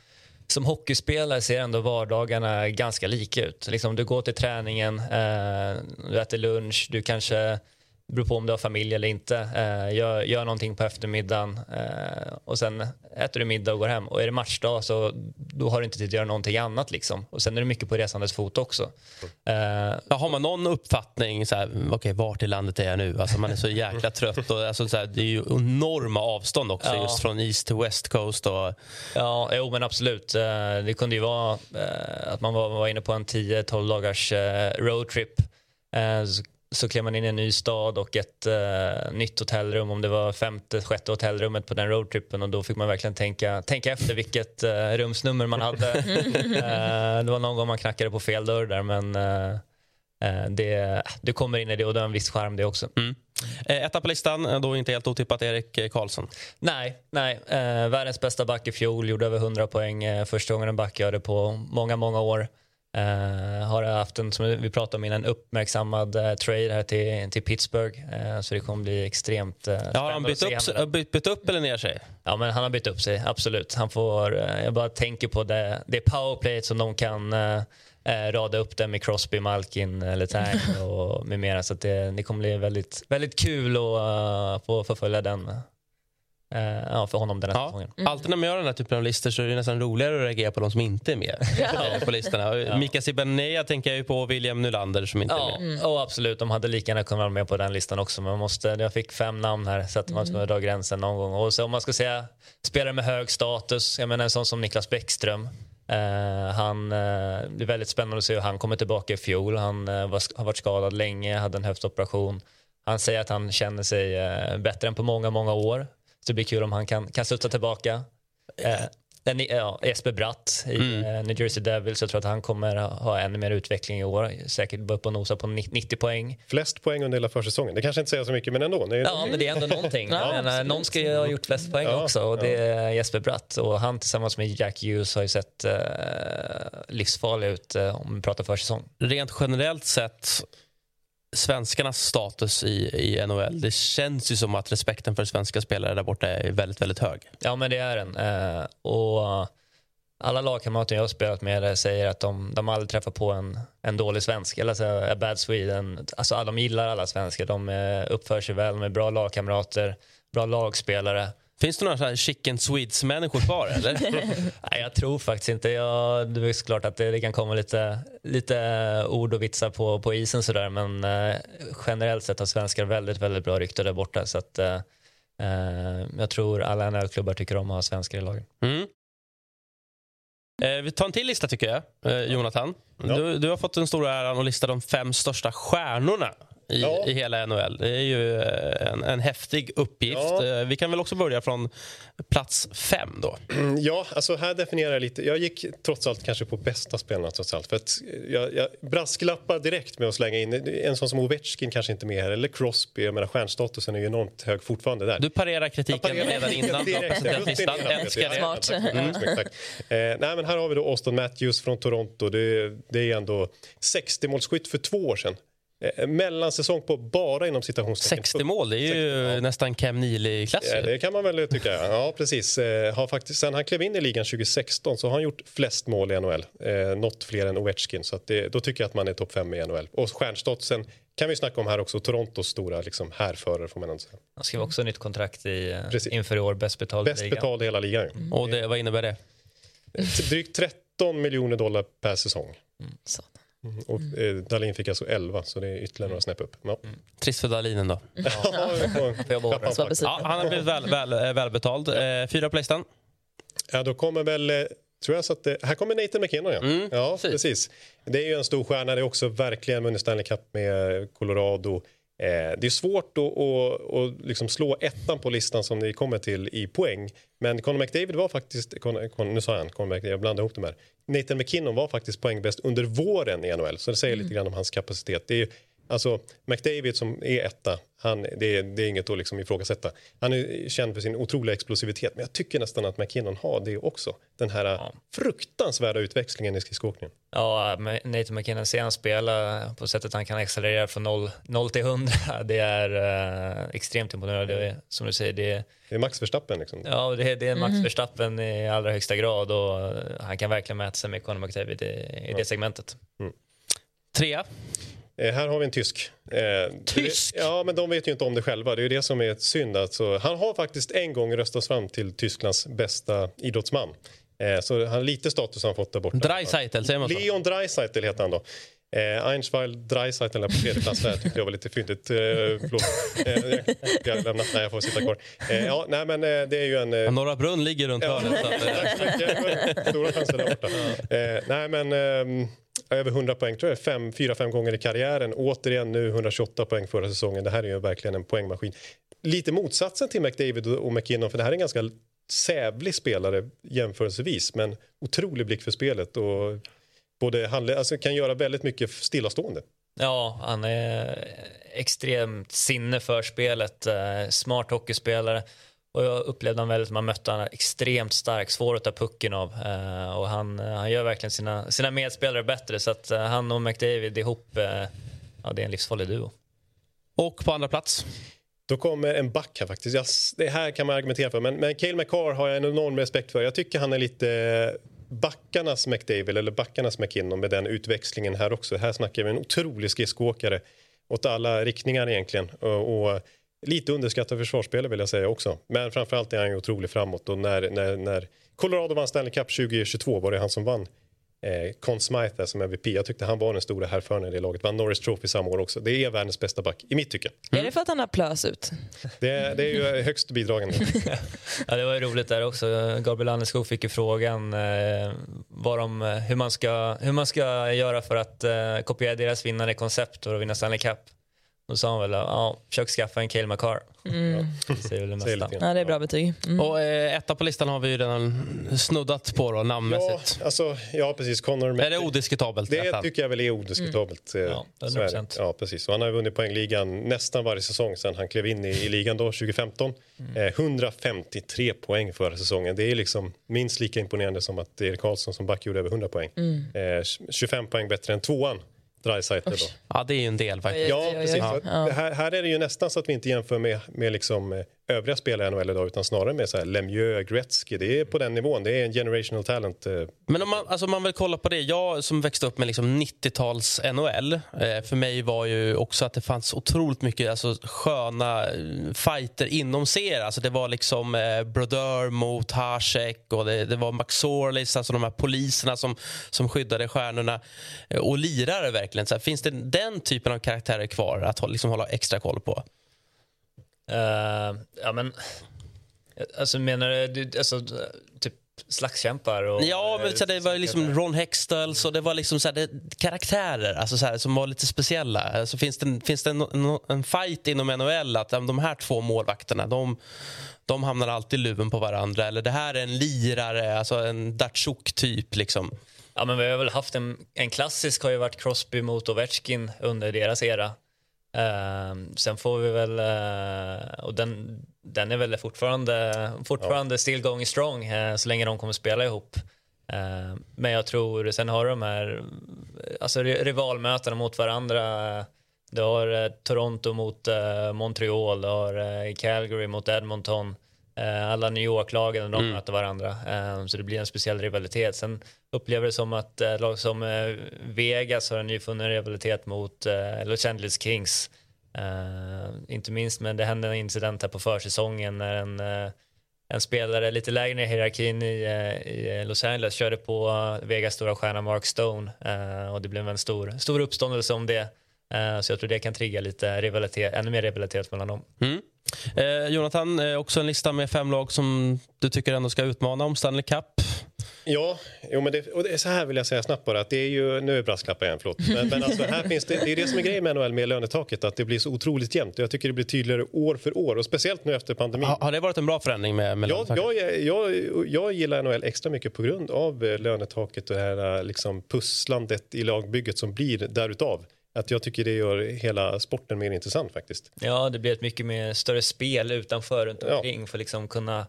som hockeyspelare ser ändå vardagarna ganska lika ut. Liksom, du går till träningen, eh, du äter lunch, du kanske det beror på om du har familj eller inte. Eh, gör, gör någonting på eftermiddagen eh, och sen äter du middag och går hem. Och är det matchdag så då har du inte tid att göra någonting annat. Liksom. Och sen är det mycket på resandes fot också. Eh, har man någon uppfattning, så här, okay, vart i landet är jag nu? Alltså, man är så jäkla trött. Och, alltså, så här, det är ju enorma avstånd också, ja. just från East till West Coast. Och... Ja, jo, men absolut. Eh, det kunde ju vara eh, att man var, var inne på en 10-12 dagars eh, roadtrip så klev man in i en ny stad och ett uh, nytt hotellrum, om det var femte, sjätte hotellrummet på den roadtrippen och då fick man verkligen tänka, tänka efter vilket uh, rumsnummer man hade. uh, det var någon gång man knackade på fel dörr där men det, du kommer in i det och det har en viss charm det också. Mm. Etta på listan, då inte helt otippat Erik Karlsson. Nej, nej. Världens bästa back i fjol, gjorde över 100 poäng. Första gången en back gör det på många, många år. Uh, har haft en, som vi pratade om innan, uppmärksammad uh, trade här till, till Pittsburgh. Uh, så det kommer bli extremt uh, ja, Har han bytt upp, bytt, bytt upp eller ner sig? Ja, men han har bytt upp sig, absolut. Han får, jag bara tänker på det, det powerplayet som de kan rada upp det med Crosby, Malkin, Letang och med mera. Så det, det kommer bli väldigt, väldigt kul att få förfölja den ja, för honom den här ja. säsongen. Mm. Alltid när man gör den här typen av listor så är det nästan roligare att reagera på de som inte är med på listorna. Ja. Mika Zibanejad tänker jag ju på William Nylander som inte ja. är med. Mm. Oh, absolut, de hade lika gärna kunnat vara med på den listan också. Men måste, jag fick fem namn här så att man skulle dra gränsen någon gång. Och så om man ska säga spelare med hög status, jag menar en sån som Niklas Bäckström. Uh, han, uh, det är väldigt spännande att se hur han kommer tillbaka i fjol. Han uh, var, har varit skadad länge, hade en höftoperation. Han säger att han känner sig bättre än på många, många år. Så det blir kul om han kan, kan studsa tillbaka. Eh, ja, Jesper Bratt i mm. Eh, New Jersey Devils. Jag tror att han kommer ha ännu mer utveckling i år. Säkert upp och nosa på 90 poäng. Flest poäng under hela försäsongen. Det kanske inte säger så mycket, men ändå. Det är... Ja, men det är ändå någonting. ja, men, eh, någon ska ju ha gjort flest poäng ja, också och det är Jesper Bratt. Och han tillsammans med Jack Hughes har ju sett uh, livsfarlig ut uh, om vi pratar försäsong. Rent generellt sett svenskarnas status i, i NHL. Det känns ju som att respekten för svenska spelare där borta är väldigt, väldigt hög. Ja, men det är den. Eh, och alla lagkamrater jag har spelat med säger att de, de aldrig träffar på en, en dålig svensk. Eller så a bad Sweden. Alltså, de gillar alla svenskar. De eh, uppför sig väl, de är bra lagkamrater, bra lagspelare. Finns det några så chicken Swedes-människor kvar? Eller? Nej, jag tror faktiskt inte. Jag, det är såklart att det, det, kan komma lite, lite ord och vitsar på, på isen sådär. men eh, generellt sett har svenskar väldigt, väldigt bra rykte där borta. Så att, eh, eh jag tror alla NHL-klubbar tycker om att ha svenskar i lagen. Mm. Eh, vi tar en till lista tycker jag, eh, Jonathan. Ja. Du, du, har fått den stora äran att lista de fem största stjärnorna i, ja. i hela NHL. Det är ju eh, en, en häftig uppgift. Ja. Eh, vi kan väl också börja från plats fem då. Ja, alltså här definierar jag lite. Jag gick trots allt kanske på bästa spelarna trots allt. För att jag, jag brasklappar direkt med att slänga in en sån som Ovechkin kanske inte med här eller Crosby. Jag menar stjärnstatusen är ju enormt hög fortfarande där. Du parerar kritiken parerar redan innan du har presenterat listan. Älskar det. Smart. Mm. Eh, nej, men här har vi då Austin Matthews från Toronto. Det, det är ändå 60 målsskytt för två år sedan. Eh, mellansäsong på bara inom citationstecken. 60 mål, det är ju 60, nästan Cam Neely-klass. Ja, det kan man väl tycka. Ja, precis. Eh, har faktiskt, sen han klev in i ligan 2016 så har han gjort flest mål i NHL. Eh, något fler än Ovechkin. Så det, då tycker jag att man är topp 5 i NHL. Och stjärnstatusen kan vi snacka om här också. Torontos stora liksom, härförare får man ändå säga. Han skrev också nytt kontrakt i, inför i år. Bäst betald Bäst betald i hela ligan. Mm. Och det, vad innebär det? Drygt 13 miljoner dollar per säsong. Mm. Mm. Och eh, Dalin fick alltså 11, så det är ytterligare några snäpp upp. Ja. Mm. Trist för Dalinen då. ja, ja, han har blivit väl, väl, eh, välbetald. Eh, fyra på listan. Ja, då kommer väl... Eh, tror jag så att det, här kommer Nathan McKinnon. Ja. Mm, ja, precis. precis. Det är ju en stor stjärna. Det är också verkligen vunnit Stanley Cup med Colorado. Eh, det är svårt att, att, att liksom slå ettan på listan som ni kommer till i poäng. Men Conor McDavid var faktiskt, nu sa han Conor McDavid, jag blandade ihop de här. Nathan McKinnon var faktiskt poängbäst under våren i NHL, så det säger mm. lite grann om hans kapacitet. Det är Alltså McDavid som är etta, han, det, är, det är inget att liksom ifrågasätta. Han är känd för sin otroliga explosivitet men jag tycker nästan att McKinnon har det också. Den här ja. fruktansvärda utväxlingen i skridskoåkningen. Ja, Nathan McKinnon ser han spela på sättet han kan accelerera från 0, 0 till 100. Det är uh, extremt imponerande. Det är, som du säger, det är, det är Max Verstappen. Liksom. Ja, det är, det är Max mm. Verstappen i allra högsta grad och han kan verkligen mäta sig med Conor McDavid i, i ja. det segmentet. Mm. Trea? Eh, här har vi en tysk. Eh, tysk? Ja, men de vet ju inte om det själva. Det är ju det som är synd. Alltså, han har faktiskt en gång röstats fram till Tysklands bästa idrottsman. Eh, så han har lite status har han fått där borta. Dreisaitl, säger man så? Leon Dreisaitl heter han då. Eh, Einschweil Dreisaitl på tredje plats där tyckte jag var lite fyndigt. Eh, förlåt. Eh, jag lämnat. Nej, jag får sitta kvar. Eh, ja, nej, men eh, det är ju en... Eh... Norra Brunn ligger runt hörnet. Så mycket. Stora chanser där borta. Eh, nej, men... Över 100 poäng tror jag, fem, fyra, fem gånger i karriären. Återigen nu 128 poäng förra säsongen. Det här är ju verkligen en poängmaskin. Lite motsatsen till McDavid och McKinnon för det här är en ganska sävlig spelare jämförelsevis men otrolig blick för spelet och både handle, alltså kan göra väldigt mycket stillastående. Ja, han är extremt sinne för spelet, eh, smart hockeyspelare. Och jag upplevde han väldigt, man mötte honom extremt stark, svår att ta pucken av. Uh, och han, uh, han gör verkligen sina, sina medspelare bättre. Så att uh, han och McDavid ihop, ja det är en livsfarlig duo. Och på andra plats? Då kommer en back här faktiskt. Jag, det här kan man argumentera för. Men, men Cale McCarr har jag en enorm respekt för. Jag tycker han är lite backarnas McDavid eller backarnas McKinnon med den utväxlingen här också. Här snackar vi en otrolig skridskoåkare åt alla riktningar egentligen. Och, och Lite underskattad försvarsspelare vill jag säga också. Men framförallt är han ju otrolig framåt. Och när, när, när Colorado vann Stanley Cup 2022 var det han som vann eh, Conn Smythe som MVP. Jag tyckte han var den stora härföraren i det laget. Vann Norris Trophy samma år också. Det är världens bästa back, i mitt tycke. Mm. Är det för att han har plös ut? Det, det är ju högst bidragande. ja, det var ju roligt där också. Gabriel Landeskog fick ju frågan eh, vad de, hur, man ska, hur man ska göra för att eh, kopiera deras vinnande koncept och vinna Stanley Cup. Då sa han väl ja, försök skaffa en Cale McCarr. Mm. Det, det, mesta. ja, det är bra betyg. Mm. Och eh, etta på listan har vi ju redan snuddat på då, namnmässigt. Ja, alltså, ja precis. Connor är det odiskutabelt? Det ettan? tycker jag väl är odiskutabelt. Mm. Ja, 100%. Ja, precis. Och han har vunnit poängligan nästan varje säsong sedan han klev in i, i ligan då, 2015. Mm. Eh, 153 poäng förra säsongen. Det är liksom minst lika imponerande som att Erik Karlsson som back gjorde över 100 poäng. Mm. Eh, 25 poäng bättre än tvåan Dreisaitl då. Ja, det är ju en del faktiskt. Ja, precis. Ja. Här, här, är det ju nästan så att vi inte jämför med, med liksom, eh, övriga spelare i NHL idag utan snarare med så här Lemieux, Gretzky. Det är på den nivån. Det är en generational talent. Eh. Men om man, alltså man vill kolla på det. Jag som växte upp med liksom 90-tals NHL. Eh, för mig var ju också att det fanns otroligt mycket alltså, sköna eh, fighter inom serier. Alltså det var liksom eh, Brodeur mot Hasek och det, det var McSorleys, alltså de här poliserna som, som skyddade stjärnorna. och lirare verkligen. Så här, finns det den typen av karaktärer kvar att liksom hålla extra koll på? Uh, ja, men... Alltså menar du alltså, typ slagskämpar? Och, ja, men så det var liksom Ron Hextall, och det var liksom så det, karaktärer alltså så här, som var lite speciella. Alltså, finns det, finns det en, en fight inom NHL att de här två målvakterna de, de hamnar alltid luven på varandra? Eller det här är en lirare, alltså en Datsjuk-typ? Liksom. Ja, men vi har väl haft en, en klassisk har ju varit Crosby mot Ovechkin under deras era. Uh, sen får vi väl, uh, och den, den är väl fortfarande, fortfarande ja. still going strong uh, så länge de kommer spela ihop. Ehm, men jag tror, sen har de här alltså rivalmötena mot varandra. Du har eh, Toronto mot Montreal, du har Calgary mot Edmonton. Alla New York-lagen de mm. möter varandra, ehm, så det blir en speciell rivalitet. Sen upplever det som att eh, lag som eh, Vegas har en nyfunnen rivalitet mot eh, Los Angeles Kings. Inte minst, men det hände en incident här på försäsongen när en, en spelare lite lägre ner i hierarkin i, i Los Angeles körde på Vegas stora stjärna Mark Stone och det blev en stor, stor uppståndelse om det. så jag tror det kan trigga lite rivalitet, ännu mer rivalitet mellan dem. Mm. Jonathan, också en lista med fem lag som du tycker ändå ska utmana om Stanley Cup. Ja, jo, men det, och det, så här vill jag säga snabbt bara. Att det är ju, nu är brasklappar igen, förlåt. Men, men alltså, här finns det, det är det som är grejen med NHL med lönetaket. Att det blir så otroligt jämnt. Jag tycker det blir tydligare år för år. Och speciellt nu efter pandemin. Ha, har det varit en bra förändring med, med lönetaket? Jag, jag, jag, jag gillar NHL extra mycket på grund av eh, lönetaket och det här liksom, pusslandet i lagbygget som blir därutav. Att jag tycker det gör hela sporten mer intressant faktiskt. Ja, det blir ett mycket mer större spel utanför, runt omkring ja. för att liksom kunna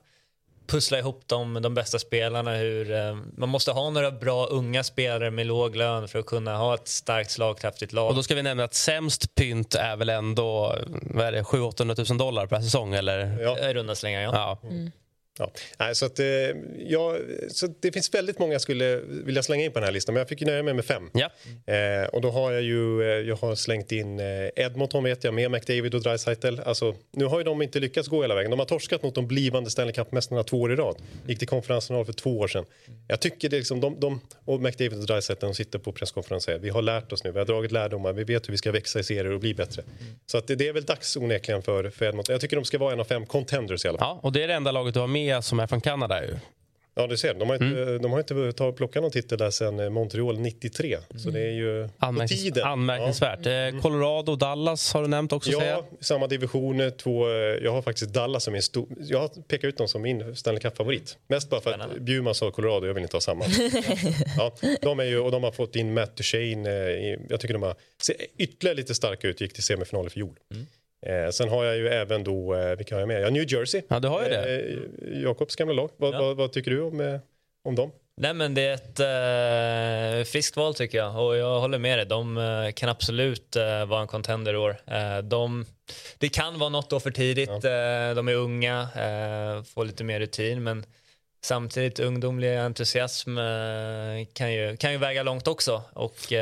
pussla ihop de, de bästa spelarna. Hur, eh, man måste ha några bra unga spelare med låg lön för att kunna ha ett starkt slagkraftigt lag. Och då ska vi nämna att sämst pynt är väl ändå 700-800 000 dollar per säsong? Eller? Ja. I runda slängar, ja. ja. Mm. Ja. Nej, så, att, eh, ja, så det finns väldigt många jag skulle vilja slänga in på den här listan men jag fick nöja mig med fem. Ja. Eh, och då har jag ju eh, jag har slängt in eh, Edmonton vet jag med McDavid och Dreisaitl. Alltså, nu har ju de inte lyckats gå hela vägen. De har torskat mot de blivande Stanley Cup-mästarna två år i rad. Gick till konferensfinal för två år sedan. Jag tycker det liksom, de, de och McDavid och Dreisaitl sitter på presskonferens och säger vi har lärt oss nu, vi har dragit lärdomar, vi vet hur vi ska växa i serier och bli bättre. Så att det, det, är väl dags onekligen för, för Edmonton. Jag tycker de ska vara en av fem contenders i alla fall. Ja, och det är det enda laget du har med som är från Kanada ju. Ja, du ser. De har inte, mm. de har inte tagit, plockat någon titel där sedan eh, Montreal 93. Mm. Så det är ju Anmärknings på tiden. Anmärkningsvärt. Ja. Mm. Colorado och Dallas har du nämnt också. Ja, säga. samma division. Två, eh, jag har faktiskt Dallas som min stor... Jag har pekat ut dem som min Stanley Cup-favorit. Mest bara för att Bjurman sa Colorado, jag vill inte ha samma. ja, de, är ju, och de har fått in Matt Duchene. Jag tycker de har ser ytterligare lite starka ut, gick till semifinal i fjol. Mm. Eh, sen har jag ju även då, eh, vilka har jag med? Ja, New Jersey. Ja, du har ju det. Eh, Jakobs gamla lag. Vad, ja. vad, vad, tycker du om, eh, om dem? Nej men det är ett eh, friskt val tycker jag och jag håller med dig. De eh, kan absolut eh, vara en contender i år. Eh, de, det kan vara något år för tidigt. Ja. Eh, de är unga, eh, får lite mer rutin men samtidigt ungdomlig entusiasm kan, ju, kan ju väga långt också. Och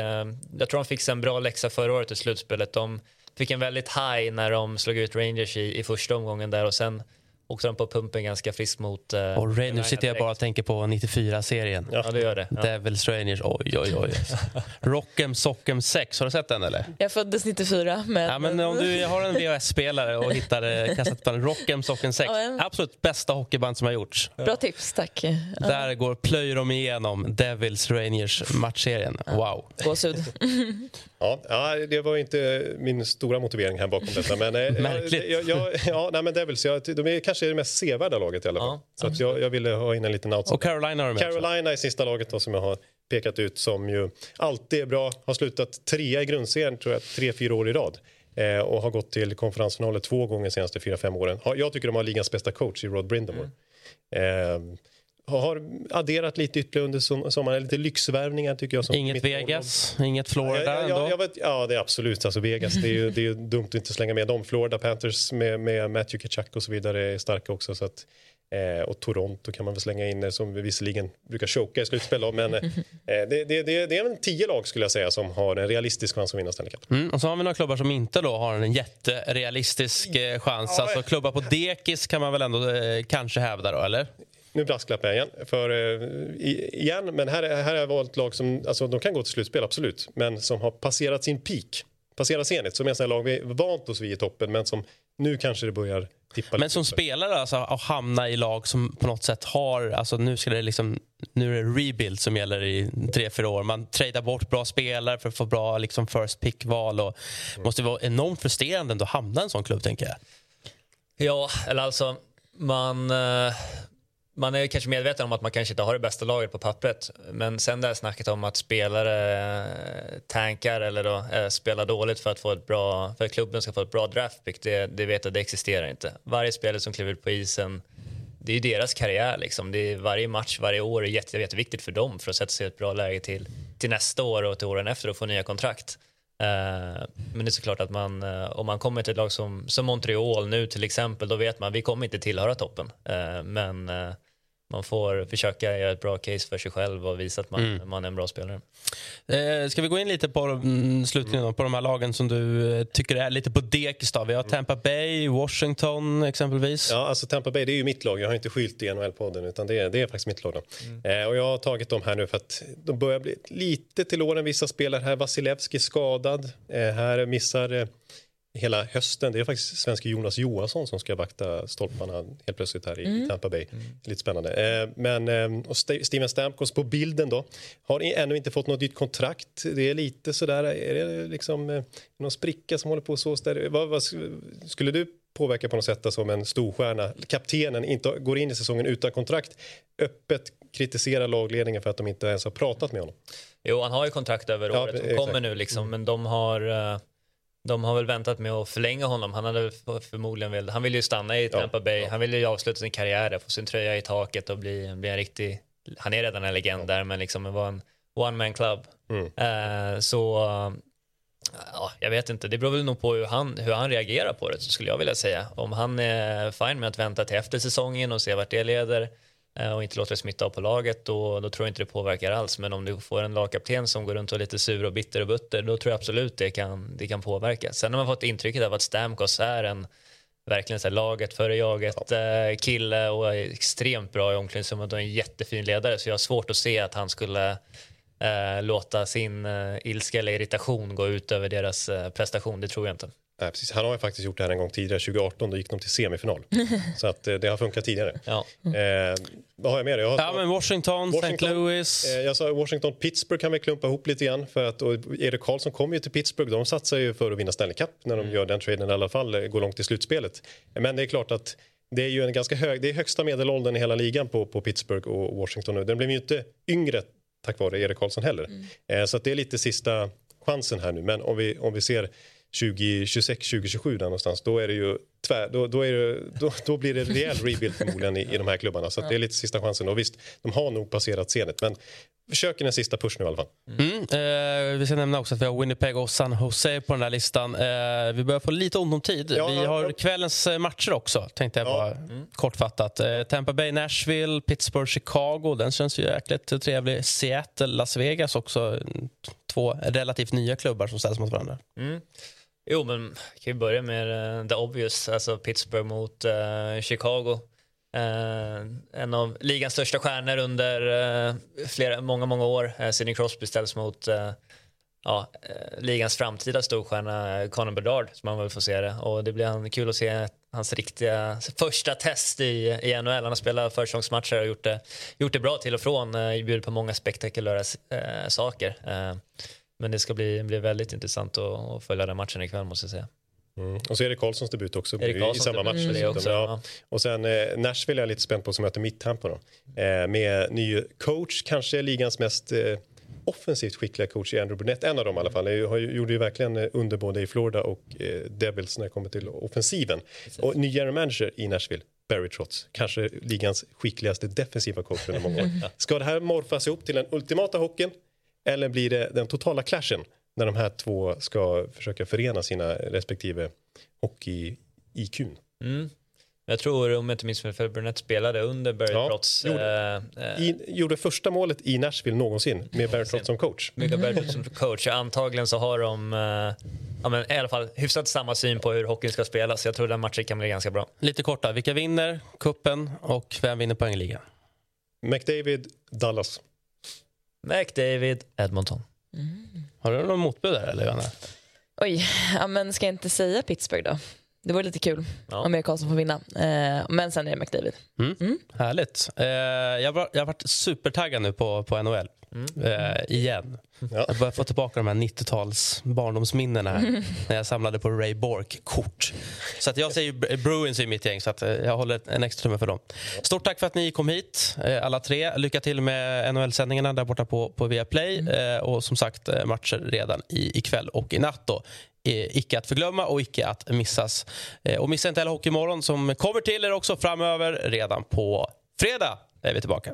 jag tror de fick en bra läxa förra året i slutspelet. De fick en väldigt high när de slog ut Rangers i, i första omgången där och sen åkte de på pumpen ganska friskt mot... Uh, och nu sitter jag bara och tänker på 94-serien. Ja, det gör det. Ja. Devils Rangers, oj oj oj. Rock'em Sock'em 6, har du sett den eller? Jag föddes 94. Men... Ja, men om du har en VHS-spelare och hittar eh, kassettbanden Rock'em Sock'em 6, ja, absolut bästa hockeyband som har gjorts. Bra tips, tack. Där går, plöjer de igenom Devils Rangers matchserien. Wow. Gåshud. ja, det var inte min stora motivering här bakom detta. Men, eh, Märkligt. Jag, jag, ja, nej, men Devils, jag, de är kanske det mest sevärda laget i alla fall. Ja, så att jag, jag ville ha in en liten outsider. Och Carolina har med Carolina är sista laget då, som jag har pekat ut som ju alltid är bra. Har slutat trea i grundserien tror jag, tre, fyra år i rad. Eh, och har gått till konferensfinaler två gånger de senaste fyra, fem åren. Jag tycker de har ligans bästa coach i Rod Brindamore. Mm. Eh, har adderat lite ytterligare under sommaren. Lite lyxvärvningar tycker jag. inget Vegas, år. inget Florida ja, jag vet, ja, det är absolut. Alltså Vegas, det är ju det är dumt att inte slänga med dem. Florida Panthers med, med Matthew Kachak och så vidare är starka också. Så att, eh, och Toronto kan man väl slänga in som visserligen brukar choka i slutspel. Men eh, det, det, det, det är väl tio lag skulle jag säga som har en realistisk chans att vinna Stanley Cup. Mm, och så har vi några klubbar som inte då har en jätterealistisk eh, chans. Ja, alltså klubbar på dekis kan man väl ändå eh, kanske hävda då, eller? Nu brasklappar jag igen. För, uh, igen men här, här har jag valt lag som alltså, de kan gå till slutspel, absolut. Men som har passerat sin peak. Passerat Zenit, som är en lag vi vant oss vid i toppen men som nu kanske det börjar tippa Men som spelare alltså, att hamna i lag som på något sätt har, alltså nu ska det liksom, nu är det rebuild som gäller i tre, fyra år. Man tradar bort bra spelare för att få bra liksom first pick-val och mm. måste vara enormt frustrerande att hamna i en sån klubb tänker jag. Ja, eller alltså man, eh, man är kanske medveten om att man kanske inte har det bästa laget på pappret. Men sen det här snacket om att spelare eh, tankar eller då, äh, spelar dåligt för att, få ett bra, för att klubben ska få ett bra draftpick, det, det vet jag, det existerar inte. Varje spelare som kliver ut på isen, det är ju deras karriär. Liksom. Det är varje match, varje år är jätte, jätteviktigt för dem för att sätta sig i ett bra läge till, till nästa år och till åren efter och få nya kontrakt. Uh, men det är såklart att man, uh, om man kommer till ett lag som, som Montreal nu till exempel, då vet man att vi kommer inte tillhöra toppen. Uh, men man får försöka göra ett bra case för sig själv och visa att man, mm. man är en bra spelare. Eh, ska vi gå in lite på mm, slutningen på de här lagen som du eh, tycker är lite på dekis? Vi har Tampa Bay, Washington exempelvis. Ja, alltså Tampa Bay det är ju mitt lag. Jag har inte skylt i NHL-podden utan det är, det är faktiskt mitt lag. Mm. Eh, och jag har tagit dem här nu för att de börjar bli lite till åren. Vissa spelare här, Vasilevski skadad. Eh, här missar eh, hela hösten. Det är faktiskt svenske Jonas Johansson som ska vakta stolparna helt plötsligt här i mm. Tampa Bay. Mm. Lite spännande. Eh, men eh, och St Steven Stamkos på bilden då har ännu inte fått något nytt kontrakt. Det är lite sådär, är det liksom eh, någon spricka som håller på så där? Vad, vad, skulle du påverka på något sätt som en storstjärna, kaptenen, inte går in i säsongen utan kontrakt, öppet kritisera lagledningen för att de inte ens har pratat med honom. Jo, han har ju kontrakt över Ja, året som exakt. kommer nu liksom, men de har eh, de har väl väntat med att förlänga honom. Han hade förmodligen velat, han vill ju stanna i Tampa Bay. Han vill ju avsluta sin karriär, få sin tröja i taket och bli, bli en riktig, han är redan en legend där, men liksom vara en one man club. Eh, så ja, jag vet inte, det beror väl nog på hur han, hur han reagerar på det skulle jag vilja säga. Om han är fine med att vänta till efter säsongen och se vart det leder och inte låter det smitta av på laget, då, då tror jag inte det påverkar alls. Men om du får en lagkapten som går runt och är lite sur och bitter och butter, då tror jag absolut det kan, det kan påverka. Sen har man fått intrycket av att Stamkos är en verkligen så här, laget före jaget eh, kille och är extremt bra i omklädningsrummet och en jättefin ledare. Så jag har svårt att se att han skulle eh, låta sin eh, ilska eller irritation gå ut över deras eh, prestation. Det tror jag inte. Nej, precis. Han har ju faktiskt gjort det här en gång tidigare, 2018, då gick de till semifinal. Så att eh, det har funkat tidigare. Ja. Eh, vad har jag med? Jag har, Ja, men Washington, St. Louis. Eh, jag sa Washington, Pittsburgh kan vi klumpa ihop lite grann. För att, och Erik Karlsson kommer ju till Pittsburgh. De satsar ju för att vinna Stanley Cup när de gör den traden i alla fall, eh, går långt i slutspelet. Men det är klart att det är ju en ganska hög, det är högsta medelåldern i hela ligan på, på Pittsburgh och Washington nu. Den blev ju inte yngre tack vare Erik Karlsson heller. Eh, så att det är lite sista chansen här nu. Men om vi, om vi ser 2026, 2027 där någonstans, då är det ju tvär, då, då, är det, då, då blir det rejäl rebuild förmodligen i, i de här klubbarna. Så att det är lite sista chansen. Och visst, de har nog passerat scenet, men försöker en sista push nu i alla fall. Mm, eh, vi ska nämna också att vi har Winnipeg och San Jose på den där listan. Eh, vi börjar få lite ont om tid. Ja, vi ja, har ja. kvällens eh, matcher också, tänkte jag bara kortfattat. Eh, Tampa Bay, Nashville, Pittsburgh, Chicago. Den känns ju jäkligt trevlig. Seattle, Las Vegas också. Mm, Två relativt nya klubbar som ställs mot varandra. Mm. Jo, men vi kan vi börja med uh, the obvious, alltså Pittsburgh mot uh, Chicago. Uh, en av ligans största stjärnor under uh, flera, många, många år. Uh, Sidney Crosby ställs mot ja, ligans framtida storstjärna eh, Conor Bedard, som man väl får se det. Och det blir han, kul att se hans riktiga första test i, i NHL. Han har spelat försäsongsmatcher och gjort det, gjort det bra till och från. Uh, bjudit på många spektakulära saker. Men det ska bli, bli väldigt intressant att, att följa den matchen ikväll måste jag säga. Mm. Och så är det Karlssons debut också Erik i samma match. mm. också, ja. ja. Och sen eh, Nashville är jag lite spänd på som möter Mitthampa då. Eh, med ny coach, kanske ligans mest eh, offensivt skickliga coach i Andrew Burnett, en av dem i alla fall. Han har gjorde ju verkligen eh, under både i Florida och eh, Devils när det kommer till offensiven. Och ny general manager i Nashville. Barry Trotz, kanske ligans skickligaste defensiva coach under många år. Ska det här morfas ihop till den ultimata hockeyn eller blir det den totala clashen när de här två ska försöka förena sina respektive hockey-IQ? Mm. Jag tror, om jag inte minns fel, för Burnett spelade under Barry Ja, Trotz. gjorde- eh, I, gjorde första målet i Nashville någonsin med Barry Trotz som coach. Mycket Barry Trotz som coach. Antagligen så har de eh, ja, men i alla fall hyfsat samma syn på hur hockeyn ska spelas. Jag tror den matchen kan bli ganska bra. Lite korta, vilka vinner kuppen och vem vinner poängligan? McDavid, Dallas. McDavid, Edmonton. Har du någon motbud där eller Johanna? Oj, ja, men ska jag inte säga Pittsburgh då? Det vore lite kul om Erik Karlsson får vinna. Eh, men sen är det McDavid. Mm. Härligt. Eh, jag, var, jag har varit supertaggad nu på, på NHL. Eh, igen. Jag börjar få tillbaka de här 90-tals barndomsminnena här. när jag samlade på Ray Bork-kort. Så att jag säger Br- Bruins i mitt gäng, så att eh, jag håller en extra tumme för dem. Stort tack för att ni kom hit, eh, alla tre. Lycka till med NHL-sändningarna där borta på, på Viaplay. Eh, och som sagt, eh, matcher redan i, ikväll och i natt. Då. Eh, icke att förglömma och icke att missas. Eh, och missa inte heller Hockeymorgon som kommer till er också framöver redan på fredag. är vi tillbaka.